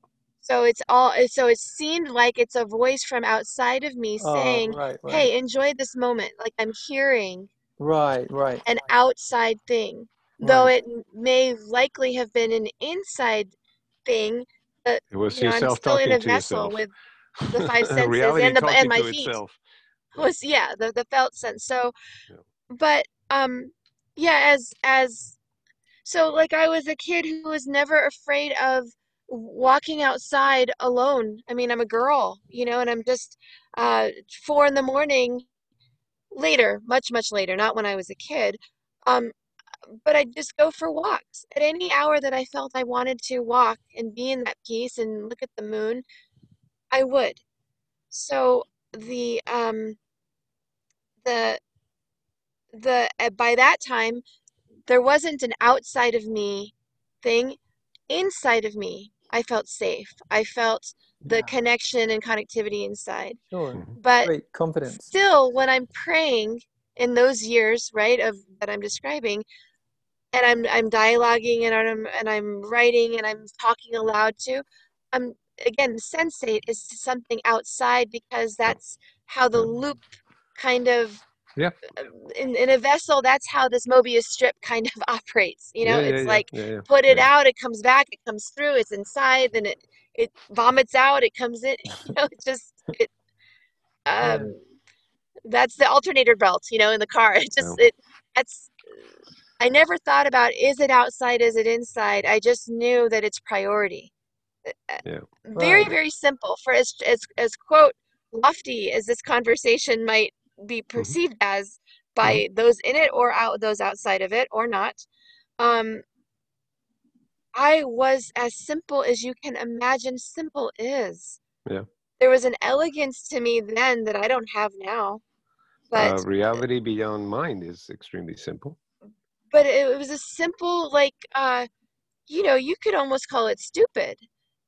So it's all so it seemed like it's a voice from outside of me Oh, saying, right, right. "Hey, enjoy this moment." Like I'm hearing Right, right, an outside thing, though it may likely have been an inside thing. It was you know, I'm yourself still in talking a to vessel yourself. with the five senses Reality and the and my feet itself. was yeah the the felt sense. So, Yeah. but um, yeah, as as so like I was a kid who was never afraid of walking outside alone. I mean, I'm a girl, you know, and I'm just uh four in the morning later, much much later, not when I was a kid. Um, but I'd just go for walks at any hour that I felt I wanted to walk and be in that peace and look at the moon, I would. So the um the the uh, by that time there wasn't an outside of me thing inside of me i felt safe i felt the Yeah, connection and connectivity inside sure. Mhm. but Great confidence. still when i'm praying in those years right of that i'm describing and i'm i'm dialoguing and i'm and i'm writing and i'm talking aloud to i'm again sensate is something outside because that's how the loop kind of Yeah. in, in a vessel that's how this mobius strip kind of operates you know? Yeah, it's yeah, like yeah, put it out it comes back it comes through it's inside then it it vomits out it comes in you know? It just it um that's the alternator belt you know in the car. It just it that's i never thought about is it outside is it inside i just knew that it's priority Uh, Yeah. very Right. very simple for as as as quote lofty as this conversation might be Mm-hmm. perceived as by those in it or out those outside of it or not um i was as simple as you can imagine simple is Yeah. there was an elegance to me then that i don't have now but Uh, reality beyond mind is extremely simple. But it, it was a simple like uh you know you could almost call it stupid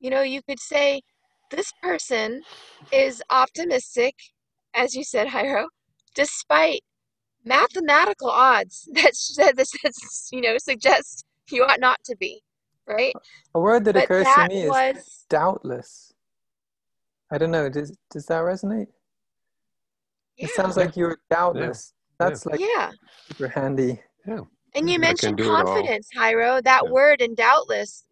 you know you could say this person is optimistic as you said Jairo despite mathematical odds that that this is, you know suggests you ought not to be right A word that but occurs to that me is was doubtless. I don't know. Does does that resonate? It sounds like you're doubtless. That's like yeah super handy. Yeah. And you mentioned do it all. confidence Jairo that Yeah. word and doubtless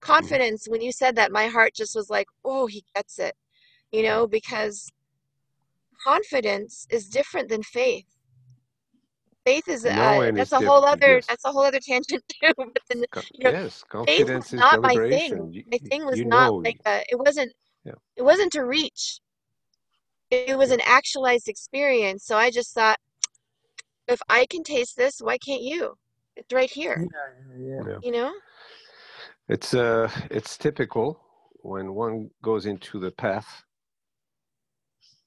confidence when you said that my heart just was like oh he gets it you know because confidence is different than faith faith is uh that's a whole other Yes. that's a whole other tangent too but then you know yes. faith Confidence was is not my thing You, my thing was not know. like a, it wasn't Yeah. it wasn't to reach it was an actualized experience so i just thought if i can taste this why can't you it's right here yeah. Yeah. you know It's uh, it's typical when one goes into the path,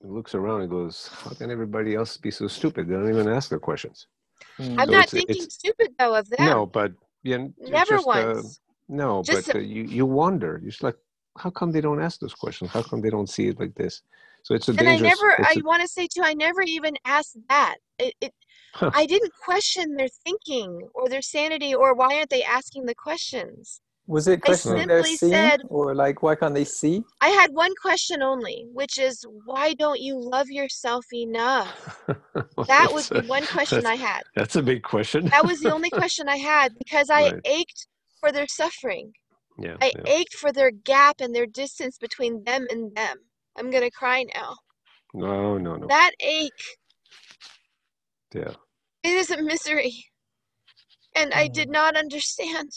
looks around and goes, "How can everybody else be so stupid? They don't even ask their questions." Mm. i'm So not it's thinking it's stupid though of them no, but yeah, never just uh, once no, just but uh, you you wonder. You're just like, how come they don't ask those questions? How come they don't see it like this? So it's a and i never It's i a, want to say too i never even asked that it, it Huh. i didn't question their thinking or their sanity or why aren't they asking the questions Was it questioning their seeing, said, or like why can't they see? I had one question only, which is, why don't you love yourself enough? That was the a- one question I had. That's a big question. That was the only question I had because I Right. ached for their suffering. yeah, I yeah. ached for their gap and their distance between them and them. I'm gonna cry now. No, no, no. That ache, Yeah, it is a misery. And I did not understand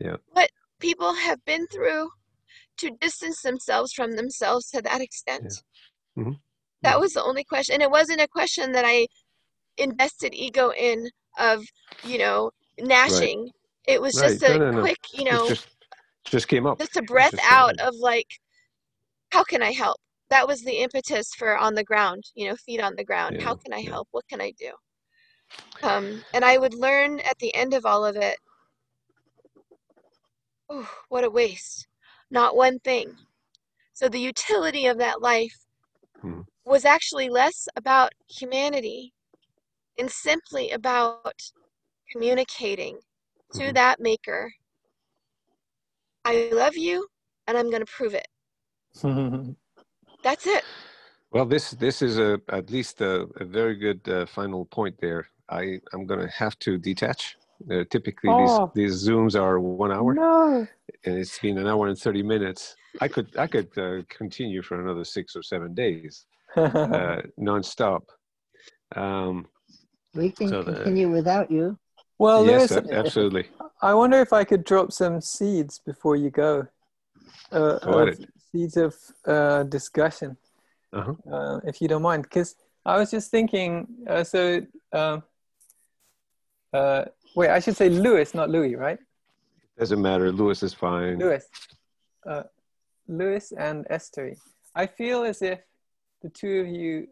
Yeah. what people have been through to distance themselves from themselves to that extent. Mhm. That Mhm. was the only question. And it wasn't a question that I invested ego in of, you know, gnashing. It was just a No, no, no. quick, you know, just just came up. just a breath just out of like, how can I help? That was the impetus for on the ground, you know, feet on the ground. How can I yeah. help? What can I do? Um, and I would learn at the end of all of it, oh, what a waste. Not one thing. So the utility of that life Hmm. was actually less about humanity and simply about communicating to Mhm. that maker. I love you and I'm going to prove it. That's it. Well, this this is a at least a, a very good uh, final point there. I I'm gonna have to detach. Uh, typically, Oh. these these zooms are one hour, no. and it's been an hour and thirty minutes. I could I could uh, continue for another six or seven days, uh, nonstop. Um, We can So the- continue without you. well, yes, Lewis, absolutely. I wonder if I could drop some seeds before you go. Uh, Go of seeds of uh, discussion, Uh-huh. uh, if you don't mind. Because I was just thinking, uh, so, um, uh, wait, I should say Lewis, not Louis, right? Doesn't matter. Lewis is fine. Lewis. Uh, Lewis and Esther. I feel as if the two of you,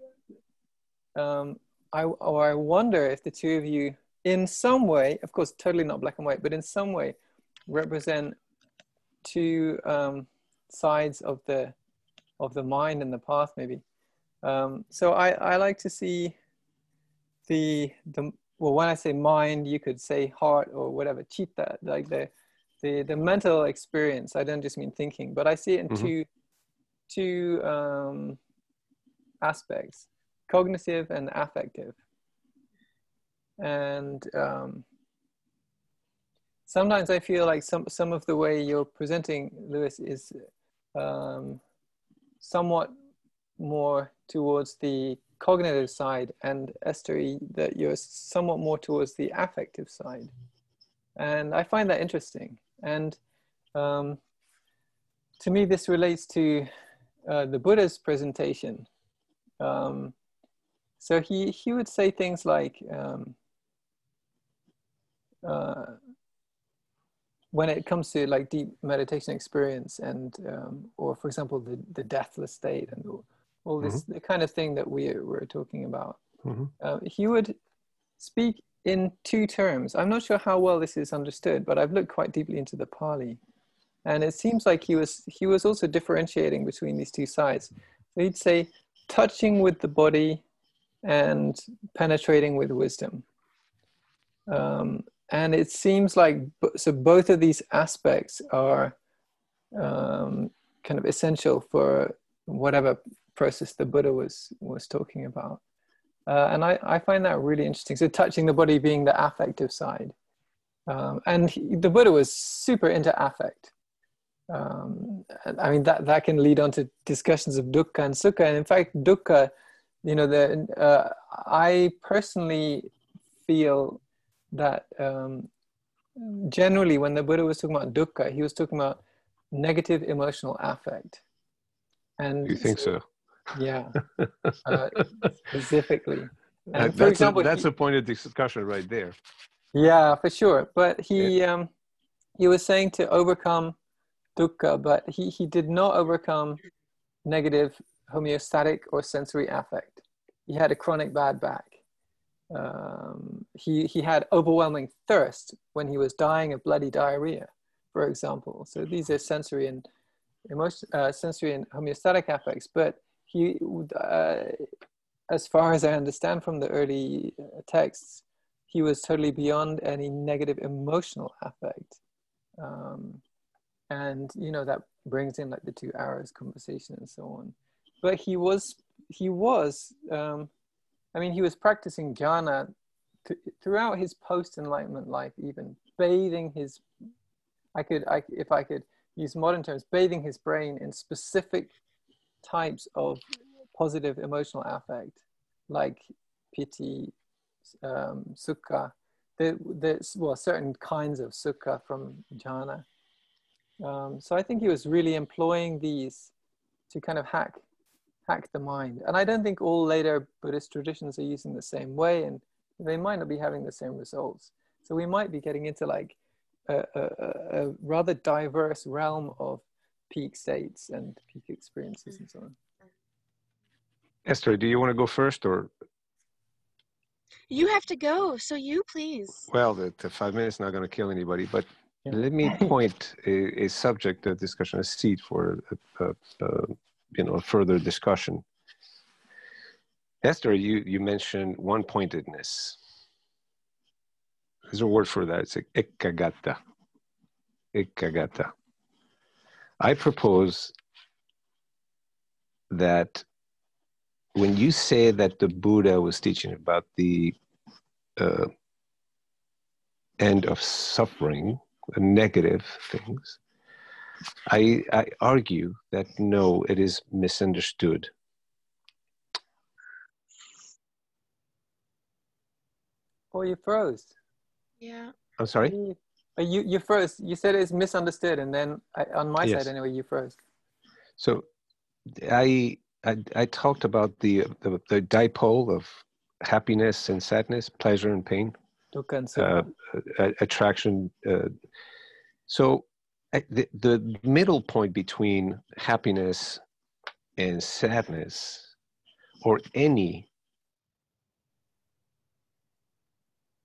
um, I, or I wonder if the two of you, in some way, of course, totally not black and white, but in some way, represent two um, sides of the of the mind and the path, maybe. Um, so I, I like to see the the well, when I say mind, you could say heart or whatever, chitta, like the the the mental experience. I don't just mean thinking, but I see it in Mhm. two two um, aspects: cognitive and affective. And um, sometimes I feel like some some of the way you're presenting Lewis is um, somewhat more towards the cognitive side, and Esther, that you're somewhat more towards the affective side. And I find that interesting. And um, to me, this relates to uh, the Buddha's presentation. Um, so he, he would say things like, um, uh, when it comes to like deep meditation experience and um, or for example the, the deathless state and all, this the kind of thing that we were talking about. Mhm. uh, he would speak in two terms. I'm not sure how well this is understood but i've looked quite deeply into the pali. And it seems like he was he was also differentiating between these two sides. So he'd say touching with the body and penetrating with wisdom. Um, and it seems like b- so both of these aspects are um, kind of essential for whatever process the Buddha was was talking about, uh, and I, I find that really interesting. So touching the body being the affective side, um, and he, the Buddha was super into affect. Um, I mean that that can lead on to discussions of dukkha and sukha, and in fact dukkha, you know, the uh, I personally feel that um, generally when the Buddha was talking about dukkha, he was talking about negative emotional affect. And You think so? Yeah, uh, specifically. Uh, And for that's example, a, that's he- a point of discussion right there. yeah, for sure. But he um, he was saying to overcome dukkha, but he, he did not overcome negative homeostatic or sensory affect. He had a chronic bad back. Um, he he had overwhelming thirst when he was dying of bloody diarrhea, for example. So these are sensory and emotion, uh, sensory and homeostatic affects. But he, uh, as far as I understand from the early uh, texts, he was totally beyond any negative emotional affect. Um, and you know that brings in like the two hours conversation and so on. But he was he was um, I mean he was practicing jhana th- throughout his post enlightenment life, even bathing his I could I if I could use modern terms, bathing his brain in specific types of positive emotional affect, like piti, um, sukha. There, there's well certain kinds of sukha from jhana. Um, so I think he was really employing these to kind of hack hack the mind. And I don't think all later Buddhist traditions are using the same way, and they might not be having the same results. So we might be getting into like a, a, a rather diverse realm of peak states and peak experiences and so on. Esther, do you want to go first or? You have to go, so you please. Well, the, the five minutes not going to kill anybody, but Yeah. let me point a, a subject of discussion, a seat for a, a, a, you know further discussion. Esther, you you mentioned one pointedness. There's a word for that. It's like ekaggata. Ekaggata. I propose that when you say that the Buddha was teaching about the uh, end of suffering, the negative things, I, I argue that no, it is misunderstood. Oh, you froze. Yeah. I'm sorry? You, you froze. You said it's misunderstood, and then I, on my Yes. side anyway, you froze. So I, I, I talked about the, the, the dipole of happiness and sadness, pleasure and pain. Uh, attraction. Uh, so the, the middle point between happiness and sadness, or any,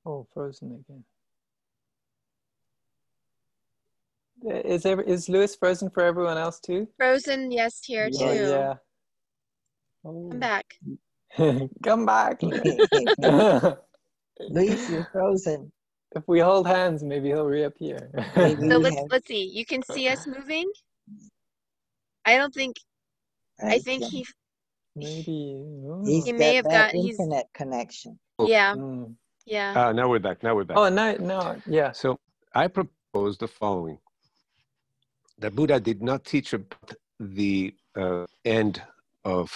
oh, frozen again. Uh, Is ever is Lewis frozen for everyone else too? Frozen, yes, here too. Oh, yeah. Oh. I'm back. Come back. Luis, you're frozen. if we hold hands, maybe he'll reappear. Maybe. So let's let's see. You can see us moving. I don't think. I think can- he. maybe. oh. He's He got may have that got- he's- internet connection. Yeah. Mm. Yeah. ah, now we're back. Now we're back. Oh no, no, yeah. So I propose the following: that Buddha did not teach about the uh, end of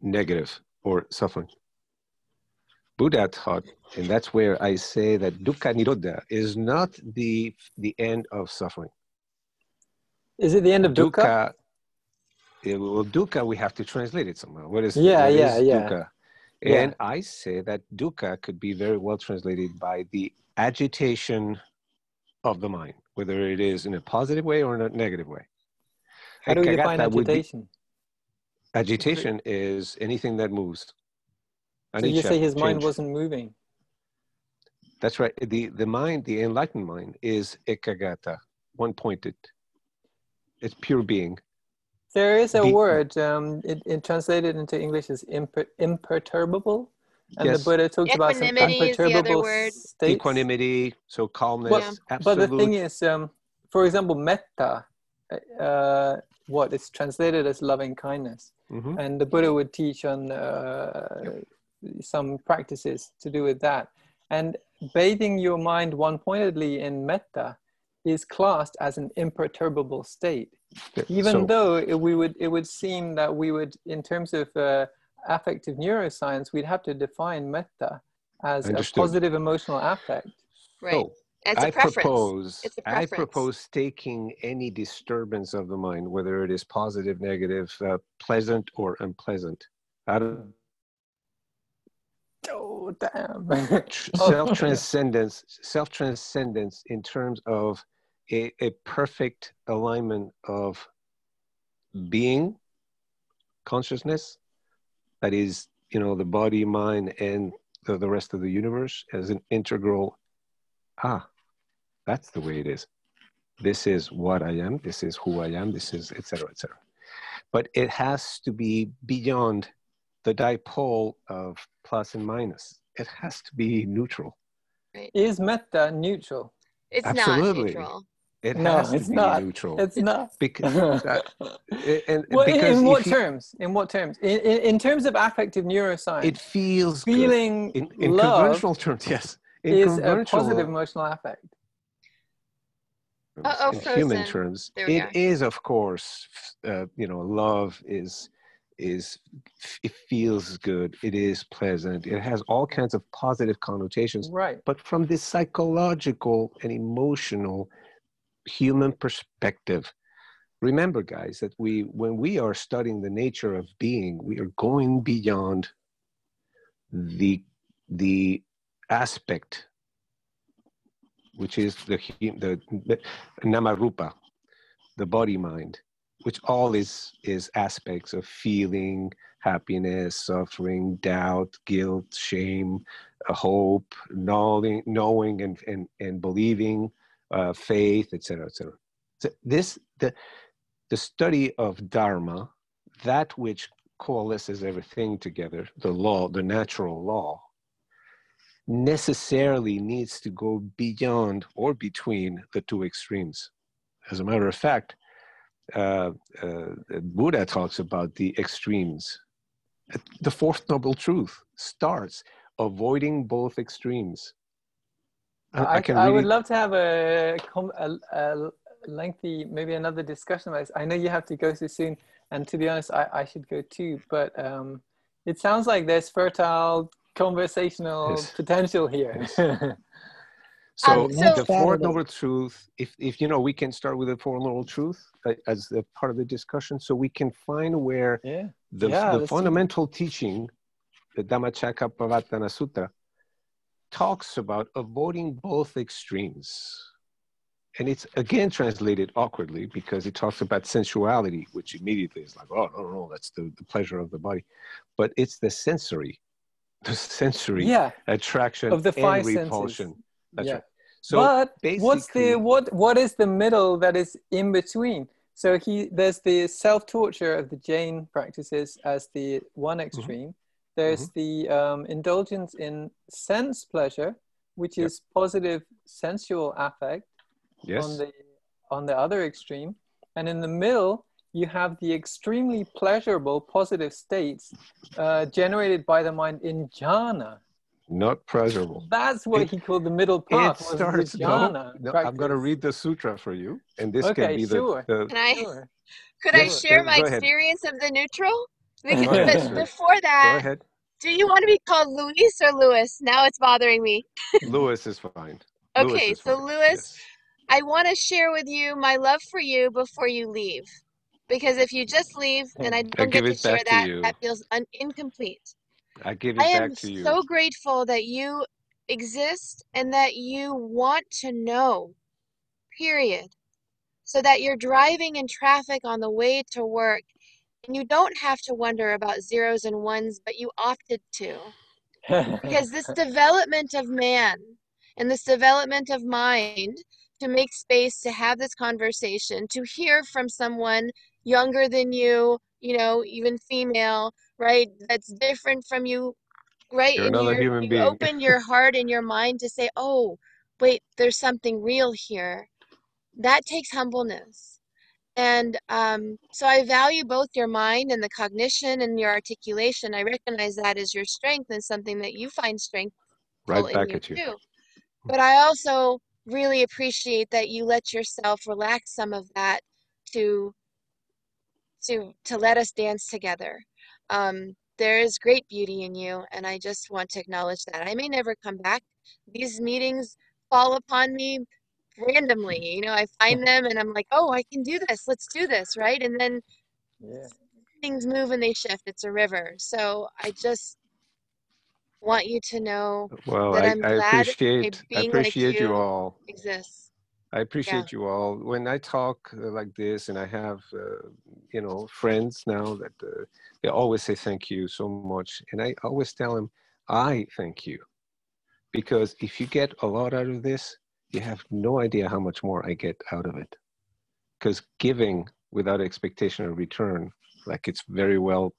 negative or suffering. Buddha taught, and that's where I say that dukkha nirodha is not the the end of suffering. Is it the end of dukkha? dukkha. yeah, well, dukkha, we have to translate it somehow. What is Yeah, what yeah, is yeah. dukkha? Yeah. And I say that dukkha could be very well translated by the agitation of the mind, whether it is in a positive way or in a negative way. How do we define would be- agitation? agitation is anything that moves. So you say his mind wasn't moving. That's right. The the mind, the enlightened mind, is ekaggata, one pointed. It's pure being. There is a Be- word, um, it, it translated into English is imper, imperturbable. And Yes. the Buddha talks about some Equanimity is the other imperturbable word. states. Equanimity, so calmness, But- Yeah. But the thing is, um, for example, metta, uh, what it's translated as loving kindness. Mhm. And the Buddha would teach on uh, some practices to do with that. And bathing your mind one pointedly in metta is classed as an imperturbable state. even So- though it, we would it would seem that we would in terms of uh, affective neuroscience we'd have to define metta as a positive emotional affect Right. So, It's a I preference. propose It's a I preference. propose taking any disturbance of the mind, whether it is positive, negative, uh, pleasant, or unpleasant, out of oh damn Oh. self transcendence, self transcendence in terms of a, a perfect alignment of being, consciousness, that is, you know, the body, mind, and the, the rest of the universe as an integral. Ah, that's the way it is. This is what I am. This is who I am. This is etc. etc. But it has to be beyond the dipole of plus and minus. It has to be neutral. is metta neutral It's Absolutely. not neutral. It No, has to it's be not. neutral. It's not. because, uh, and Well, in, because in what you- terms? In what terms? In, in, in terms of affective neuroscience, it feels good. feeling in, in love conventional terms, yes. In is a conventional positive emotional affect. Uh-oh, in human terms, There we it are. is, of course, uh, you know, love is is it feels good. It is pleasant. It has all kinds of positive connotations. Right. But from this psychological and emotional human perspective, remember, guys, that we when we are studying the nature of being, we are going beyond the the aspect which is the the, the namarupa the body mind which all is is aspects of feeling happiness suffering doubt guilt shame uh, hope knowing knowing and and, and believing uh, faith etc etc so this the the study of dharma that which coalesces everything together the law the natural law necessarily needs to go beyond or between the two extremes. As a matter of fact, uh, uh, Buddha talks about the extremes. The fourth noble truth starts avoiding both extremes. I, I, can would really- love to have a, a, a lengthy, maybe another discussion about this. I know you have to go so soon, and to be honest, I, I should go too. But um, it sounds like there's fertile conversational Yes. potential here. So, Um, the so- fourth Saturday. noble truth, if, if you know, we can start with the fourth noble truth uh, as a part of the discussion, so we can find where yeah. the, Yeah, the let's do fundamental teaching, the Dhammacakkappavattana Sutta, talks about avoiding both extremes. And it's again translated awkwardly because it talks about sensuality, which immediately is like, oh, no, no, no, that's the, the pleasure of the body. But it's the sensory, the sensory Yeah. attraction Of the five and senses. repulsion. That's yeah. right. So but what's the what what is the middle that is in between? So he there's the self torture of the Jain practices as the one Mm-hmm. Extreme. There's the um, indulgence in sense pleasure, which Yep. is positive sensual affect yes, on the on the other extreme, and in the middle you have the extremely pleasurable positive states uh, generated by the mind in jhana. not pleasurable. That's what It- he called the middle path. was the starts. Jhana no, I'm going to read the sutra for you, and this Okay, can be the, sure. the Can I Sure. could I share go- my go ahead. experience of the neutral? Go Because, but before Go that, ahead. do you want to be called Luis or Lewis? Now it's bothering me. Lewis is fine. Lewis Okay, is so fine, Lewis, yes. I want to share with you my love for you before you leave. Because if you just leave and I don't give get to share back to that, that feels un- incomplete. I give it I back to you. I am so grateful that you exist and that you want to know, period. So that you're driving in traffic on the way to work and you don't have to wonder about zeros and ones, but you opted to. Because this development of man and this development of mind to make space to have this conversation, to hear from someone younger than you, you know, even female, right? That's different from you, right? You're another human you being. open your heart and your mind to say, oh, wait, there's something real here. That takes humbleness. And um, so I value both your mind and the cognition and your articulation. I recognize that as your strength and something that you find strength Right in back you at you. too. But I also really appreciate that you let yourself relax some of that to to to let us dance together. Um, there is great beauty in you, and I just want to acknowledge that. I may never come back. These meetings fall upon me randomly. You know, I find them and I'm like, oh, I can do this. Let's do this, right? And then yeah. things move and they shift. It's a river. So I just want you to know Well, that I, I'm I glad by appreciate I being like you you all. exists. I appreciate you all. When I talk uh, like this, and I have, uh, you know, friends now that uh, they always say thank you so much, and I always tell them, I thank you, because if you get a lot out of this, you have no idea how much more I get out of it. Because giving without expectation of return, like it's very well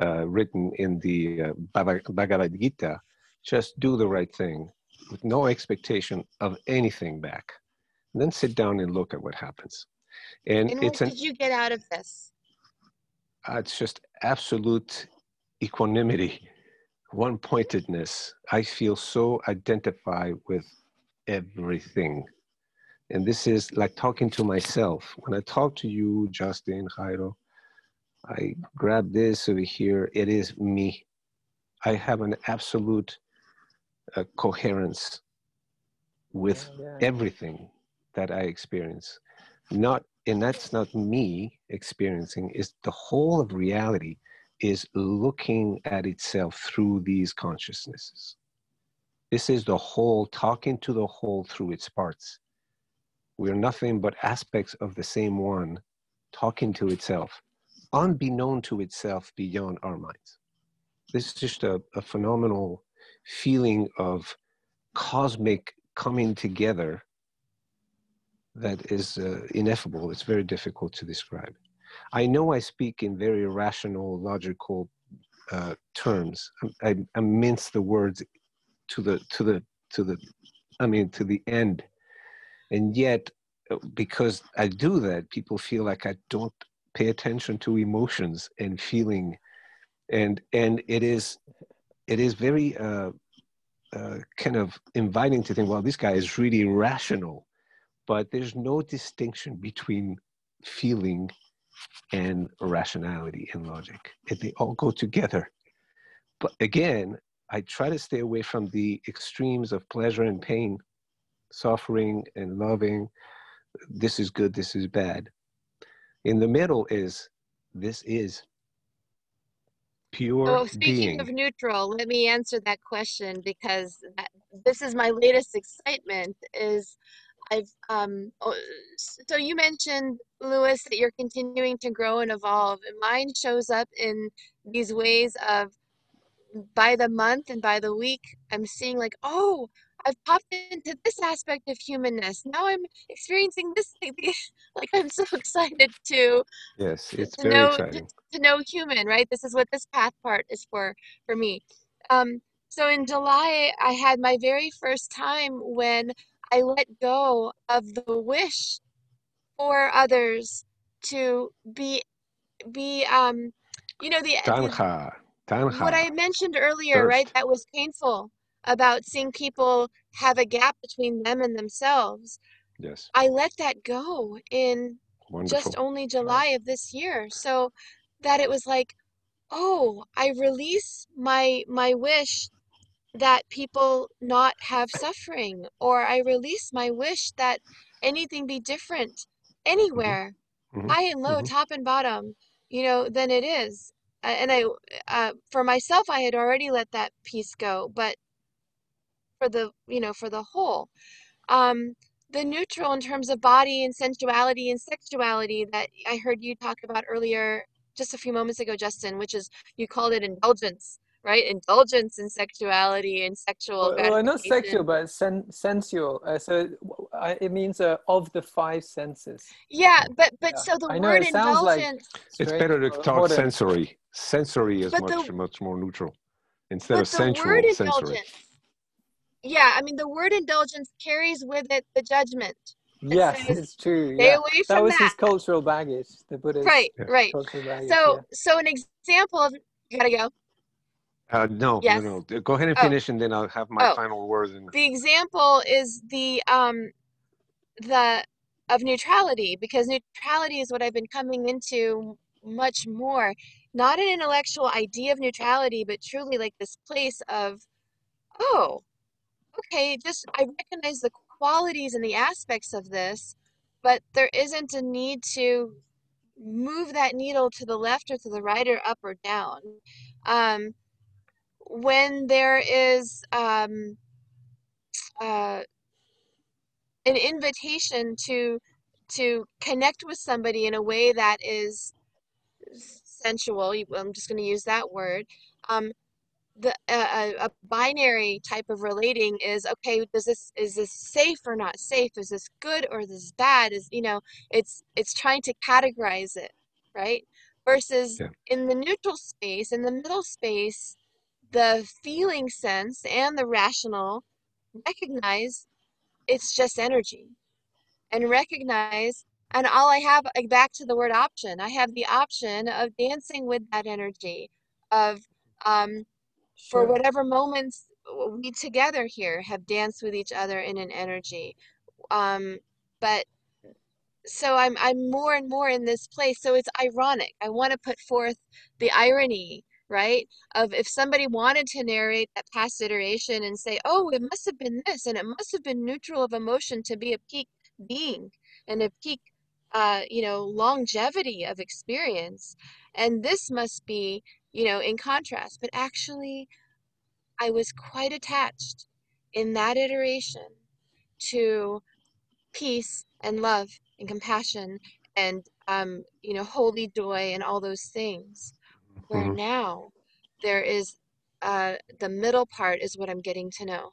uh, written in the uh, Bhagavad Gita, just do the right thing with no expectation of anything back then sit down and look at what happens. And, And it's what an did you get out of this? uh, it's just absolute equanimity, one pointedness. I feel so identified with everything. And this is like talking to myself. When I talk to you, Justin, Jairo, I grab this over here. It is me. I have an absolute uh, coherence with Yeah, yeah. everything that I experience. Not, and that's not me experiencing, is the whole of reality is looking at itself through these consciousnesses. This is the whole, talking to the whole through its parts. We're nothing but aspects of the same one talking to itself, unbeknown to itself beyond our minds. This is just a, a phenomenal feeling of cosmic coming together that is uh, ineffable. It's very difficult to describe. I know I speak in very rational, logical uh, terms. I, I, I mince the words to the to the to the, I mean to the end, and yet because I do that, people feel like I don't pay attention to emotions and feeling, and and it is it is very uh, uh, kind of inviting to think, well, this guy is really rational, but there's no distinction between feeling and rationality and logic. They all go together. But again, I try to stay away from the extremes of pleasure and pain, suffering and loving. This is good, this is bad. In the middle is this is pure Oh, speaking being. of neutral, let me answer that question because that, this is my latest excitement is I've um oh, so you mentioned Lewis that you're continuing to grow and evolve and mine shows up in these ways of by the month and by the week I'm seeing like oh I've popped into this aspect of humanness. Now I'm experiencing this thing. Like I'm so excited to yes, it's to very know to, exciting. to know human right? This is what this path part is for for me. Um so in july i had my very first time when i let go of the wish for others to be be um you know the, the Tanha, what i mentioned earlier right that was painful about seeing people have a gap between them and themselves Yes, i let that go in just only July of this year. So that it was like, oh, I release my my wish that people not have suffering, or I release my wish that anything be different hmm anywhere, hmm high and low, hmm top and bottom, you know, than it is. And I, uh, for myself, I had already let that piece go, but for the, you know, for the whole. Um the neutral in terms of body and sensuality and sexuality that I heard you talk about earlier just a few moments ago, Justin, which is you called it indulgence, right? Indulgence in sexuality and sexual Well, well, not sexual, but sen- sensual. Uh, so w- I- it means uh, of the five senses. Yeah, but but Yeah. so the I know word it sounds like indulgence, It's better to talk modern. sensory. Sensory is but much the much more neutral instead of but the word sensual. Sensory. indulgence, yeah, I mean the word indulgence carries with it the judgment that Yes, says it's true. stay Yeah, away that was that. his cultural baggage, the Buddha's Right, Yeah. right. cultural baggage. So Yeah. so an example of you gotta go. Uh, no, no, Yes. no. Go ahead and Oh, finish, and then I'll have my oh. final words. And The example is the um the of neutrality because neutrality is what I've been coming into much more. Not an intellectual idea of neutrality, but truly like this place of, oh, okay, just I recognize the qualities and the aspects of this, but there isn't a need to move that needle to the left or to the right or up or down. Um, when there is um, uh, an invitation to to connect with somebody in a way that is sensual. I'm just going to use that word. Um, the a, a a binary type of relating is okay. Does this is this safe or not safe? Is this good or is this bad? Is you know, it's it's trying to categorize it, right? Versus Yeah. in the neutral space, in the middle space, the feeling sense and the rational recognize it's just energy and recognize and all I have back to the word option. I have the option of dancing with that energy of um for whatever moments we together here have danced with each other in an energy. Um but so I'm I'm more and more in this place. So it's ironic. I want to put forth the irony, right? Of if somebody wanted to narrate that past iteration and say, "Oh, it must have been this, and it must have been neutral of emotion to be a peak being and a peak, uh, you know, longevity of experience, and this must be, you know, in contrast." But actually, I was quite attached in that iteration to peace and love and compassion and um, you know holy joy and all those things where Mhm. now there is uh, the middle part is what i'm getting to know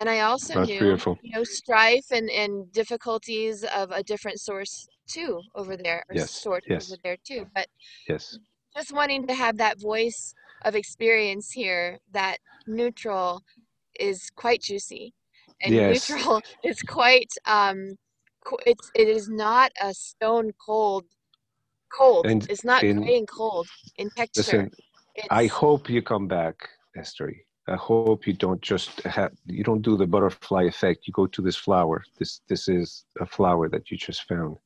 and i also That's knew beautiful. you know strife and and difficulties of a different source too over there or Yes, sort yes. over there too but Yes. just wanting to have that voice of experience here that neutral is quite juicy and Yes. neutral is quite um it's it is not a stone cold cold And it's not in gray and cold in texture listen, I hope you come back, Esther. I hope you don't just have you don't do the butterfly effect. You go to this flower. This this is a flower that you just found,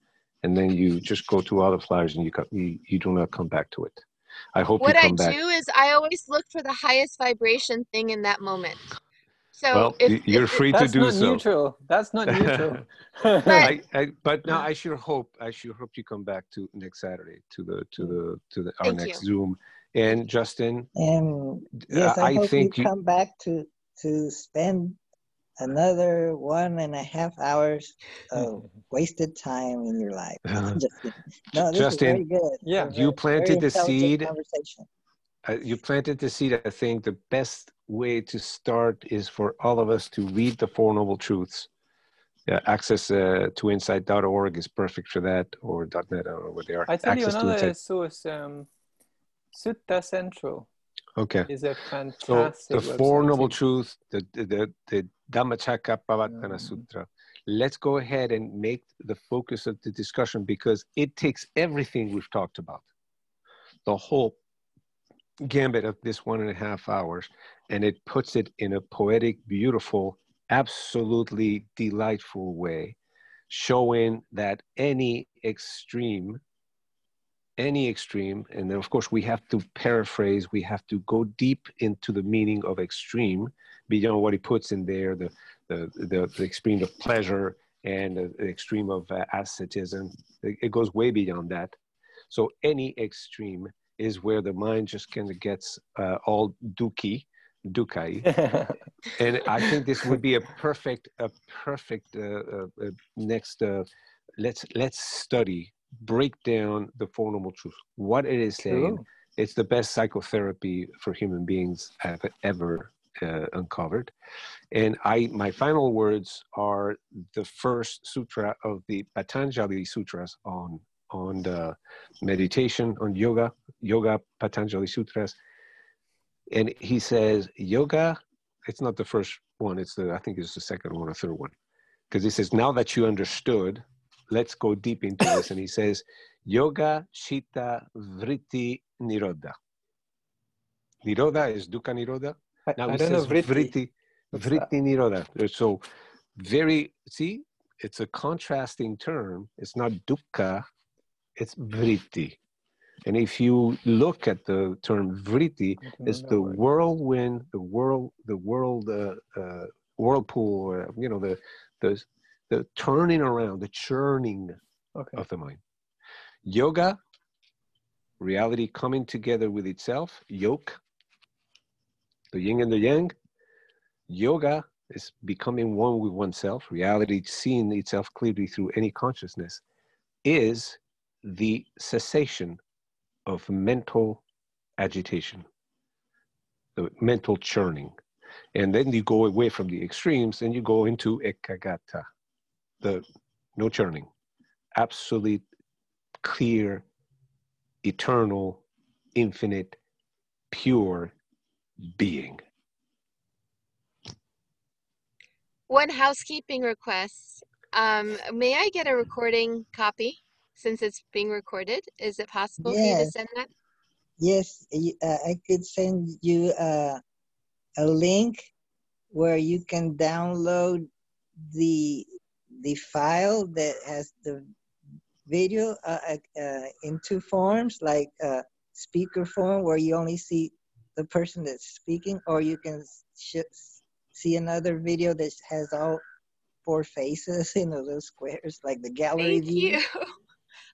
and then you just go to other flowers and you co- you, you do not come back to it. I hope what you i back. do is i always look for the highest vibration thing in that moment so Well, if, you're if it- free to That's do not so. neutral. That's not neutral. I, I, but now I sure hope I sure hope you come back to next Saturday to the to the to the our next you. Zoom. And Justin, And yes, I, I hope think you you- come back to to spend another one and a half hours of wasted time in your life. Uh, Just no, this Justin, is very good. Yeah. It's you planted the seed. Conversation. Uh, you planted the seed. I think the best way to start is for all of us to read the Four Noble Truths. Yeah, access uh, to insight.org is perfect for that, or .net, I don't know where they are. I tell you access to another source. Um, Sutta Central Okay. is a fantastic. So the Four website Noble. Truths, the the the, the Dhammacakkappavattana Mm. Sutra. Let's go ahead and make the focus of the discussion because it takes everything we've talked about, the whole gambit of this one and a half hours, and it puts it in a poetic, beautiful, absolutely delightful way, showing that any extreme any extreme, and then of course we have to paraphrase, we have to go deep into the meaning of extreme beyond what he puts in there, the the the, the extreme of pleasure and the, extreme of uh, asceticism. It goes way beyond that. So any extreme is where the mind just kind of gets uh, all dookie, dukai, and I think this would be a perfect, a perfect uh, uh, uh, next. Uh, let's let's study, break down the Four Noble Truths. What it is saying. Cool. It's the best psychotherapy for human beings have ever uh, uncovered. And I, my final words are the first sutra of the Patanjali sutras on on the meditation on yoga, yoga Patanjali sutras. And he says, yoga. It's not the first one. It's the I think it's the second one or third one, because he says now that you understood, let's go deep into this. And he says, yoga chitta vritti nirodha. Nirodha is dukkha nirodha. Now I he don't know says vritti. vritti, vritti uh, nirodha. So very, see, it's a contrasting term. It's not dukkha, it's vritti. And if you look at the term vritti, it's the whirlwind, the world, the world, uh, uh, whirlpool, uh, you know, the, the, the turning around, the churning Okay. of the mind. Yoga, reality coming together with itself, yoke, the yin and the yang. Yoga is becoming one with oneself, reality seeing itself clearly through any consciousness, is the cessation of mental agitation, the mental churning. And then you go away from the extremes and you go into ekaggata, the no churning, absolute, clear, eternal, infinite, pure being. One housekeeping request. Um, may I get a recording copy since it's being recorded? Is it possible for you to send that? Yes, uh, I could send you uh, a link where you can download the the file that has the video uh, uh, uh, in two forms, like uh, speaker form where you only see the person that's speaking, or you can sh- see another video that has all four faces in the little squares, like the gallery Thank view. you.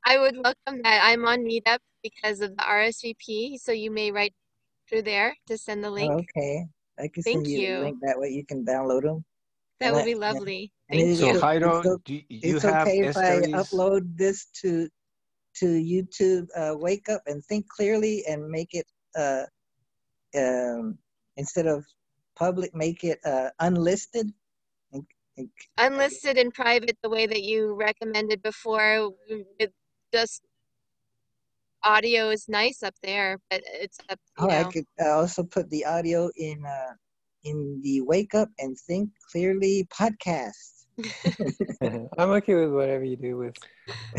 I would welcome that. I'm on Meetup because of the RSVP, so you may write through there to send the link. Okay, I can Thank send you, you. link that way you can download them. That and would I- be lovely. And Thank it is So you. o- Jairo, it's do you, you it's have okay if I upload this to to YouTube, uh, Wake Up and Think Clearly, and make it uh, um, instead of public, make it uh, unlisted. And- and- Unlisted and private, the way that you recommended before, it just audio is nice up there, but it's up, you Oh, I could uh, also put the audio in uh, in the Wake Up and Think Clearly podcast. I'm okay with whatever you do with.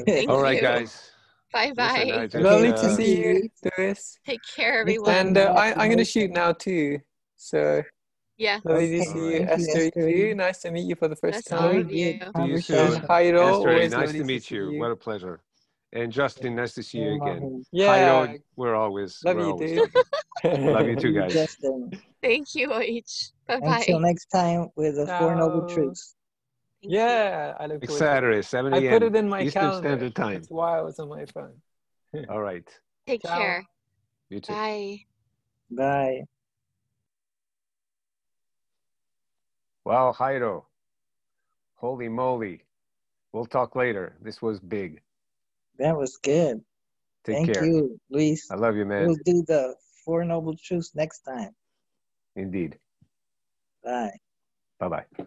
Thank All right, you. guys. Bye bye. just, Lovely uh, to see you, Luis. Louis. Take care, everyone. And uh, Have I, a I'm going to shoot now too. So Yeah, lovely to see you, Alright. thank you, Esther. Esther. You. Nice to meet you for the first That's all Very time. of you. good See you conversation. soon. Jairo, Esther, always nice to meet see you. What a pleasure. And Justin, nice to see you again. Yeah, Jairo, we're always, love we're you, always dude. Love you too, guys. Justin. Thank you, Oich. Bye bye. Until next time with the Four Noble Truths. Thank you. Yeah, I look Next it. Saturday, 7 I a.m. put it in my Eastern calendar. Standard Time. That's why I was on my phone. All right. Take Ciao. care. You too. Bye. Bye. Wow, Jairo. Holy moly. We'll talk later. This was big. That was good. Take Thank care. you, Luis. I love you, man. We'll do the Four Noble Truths next time. Indeed. Bye. Bye bye.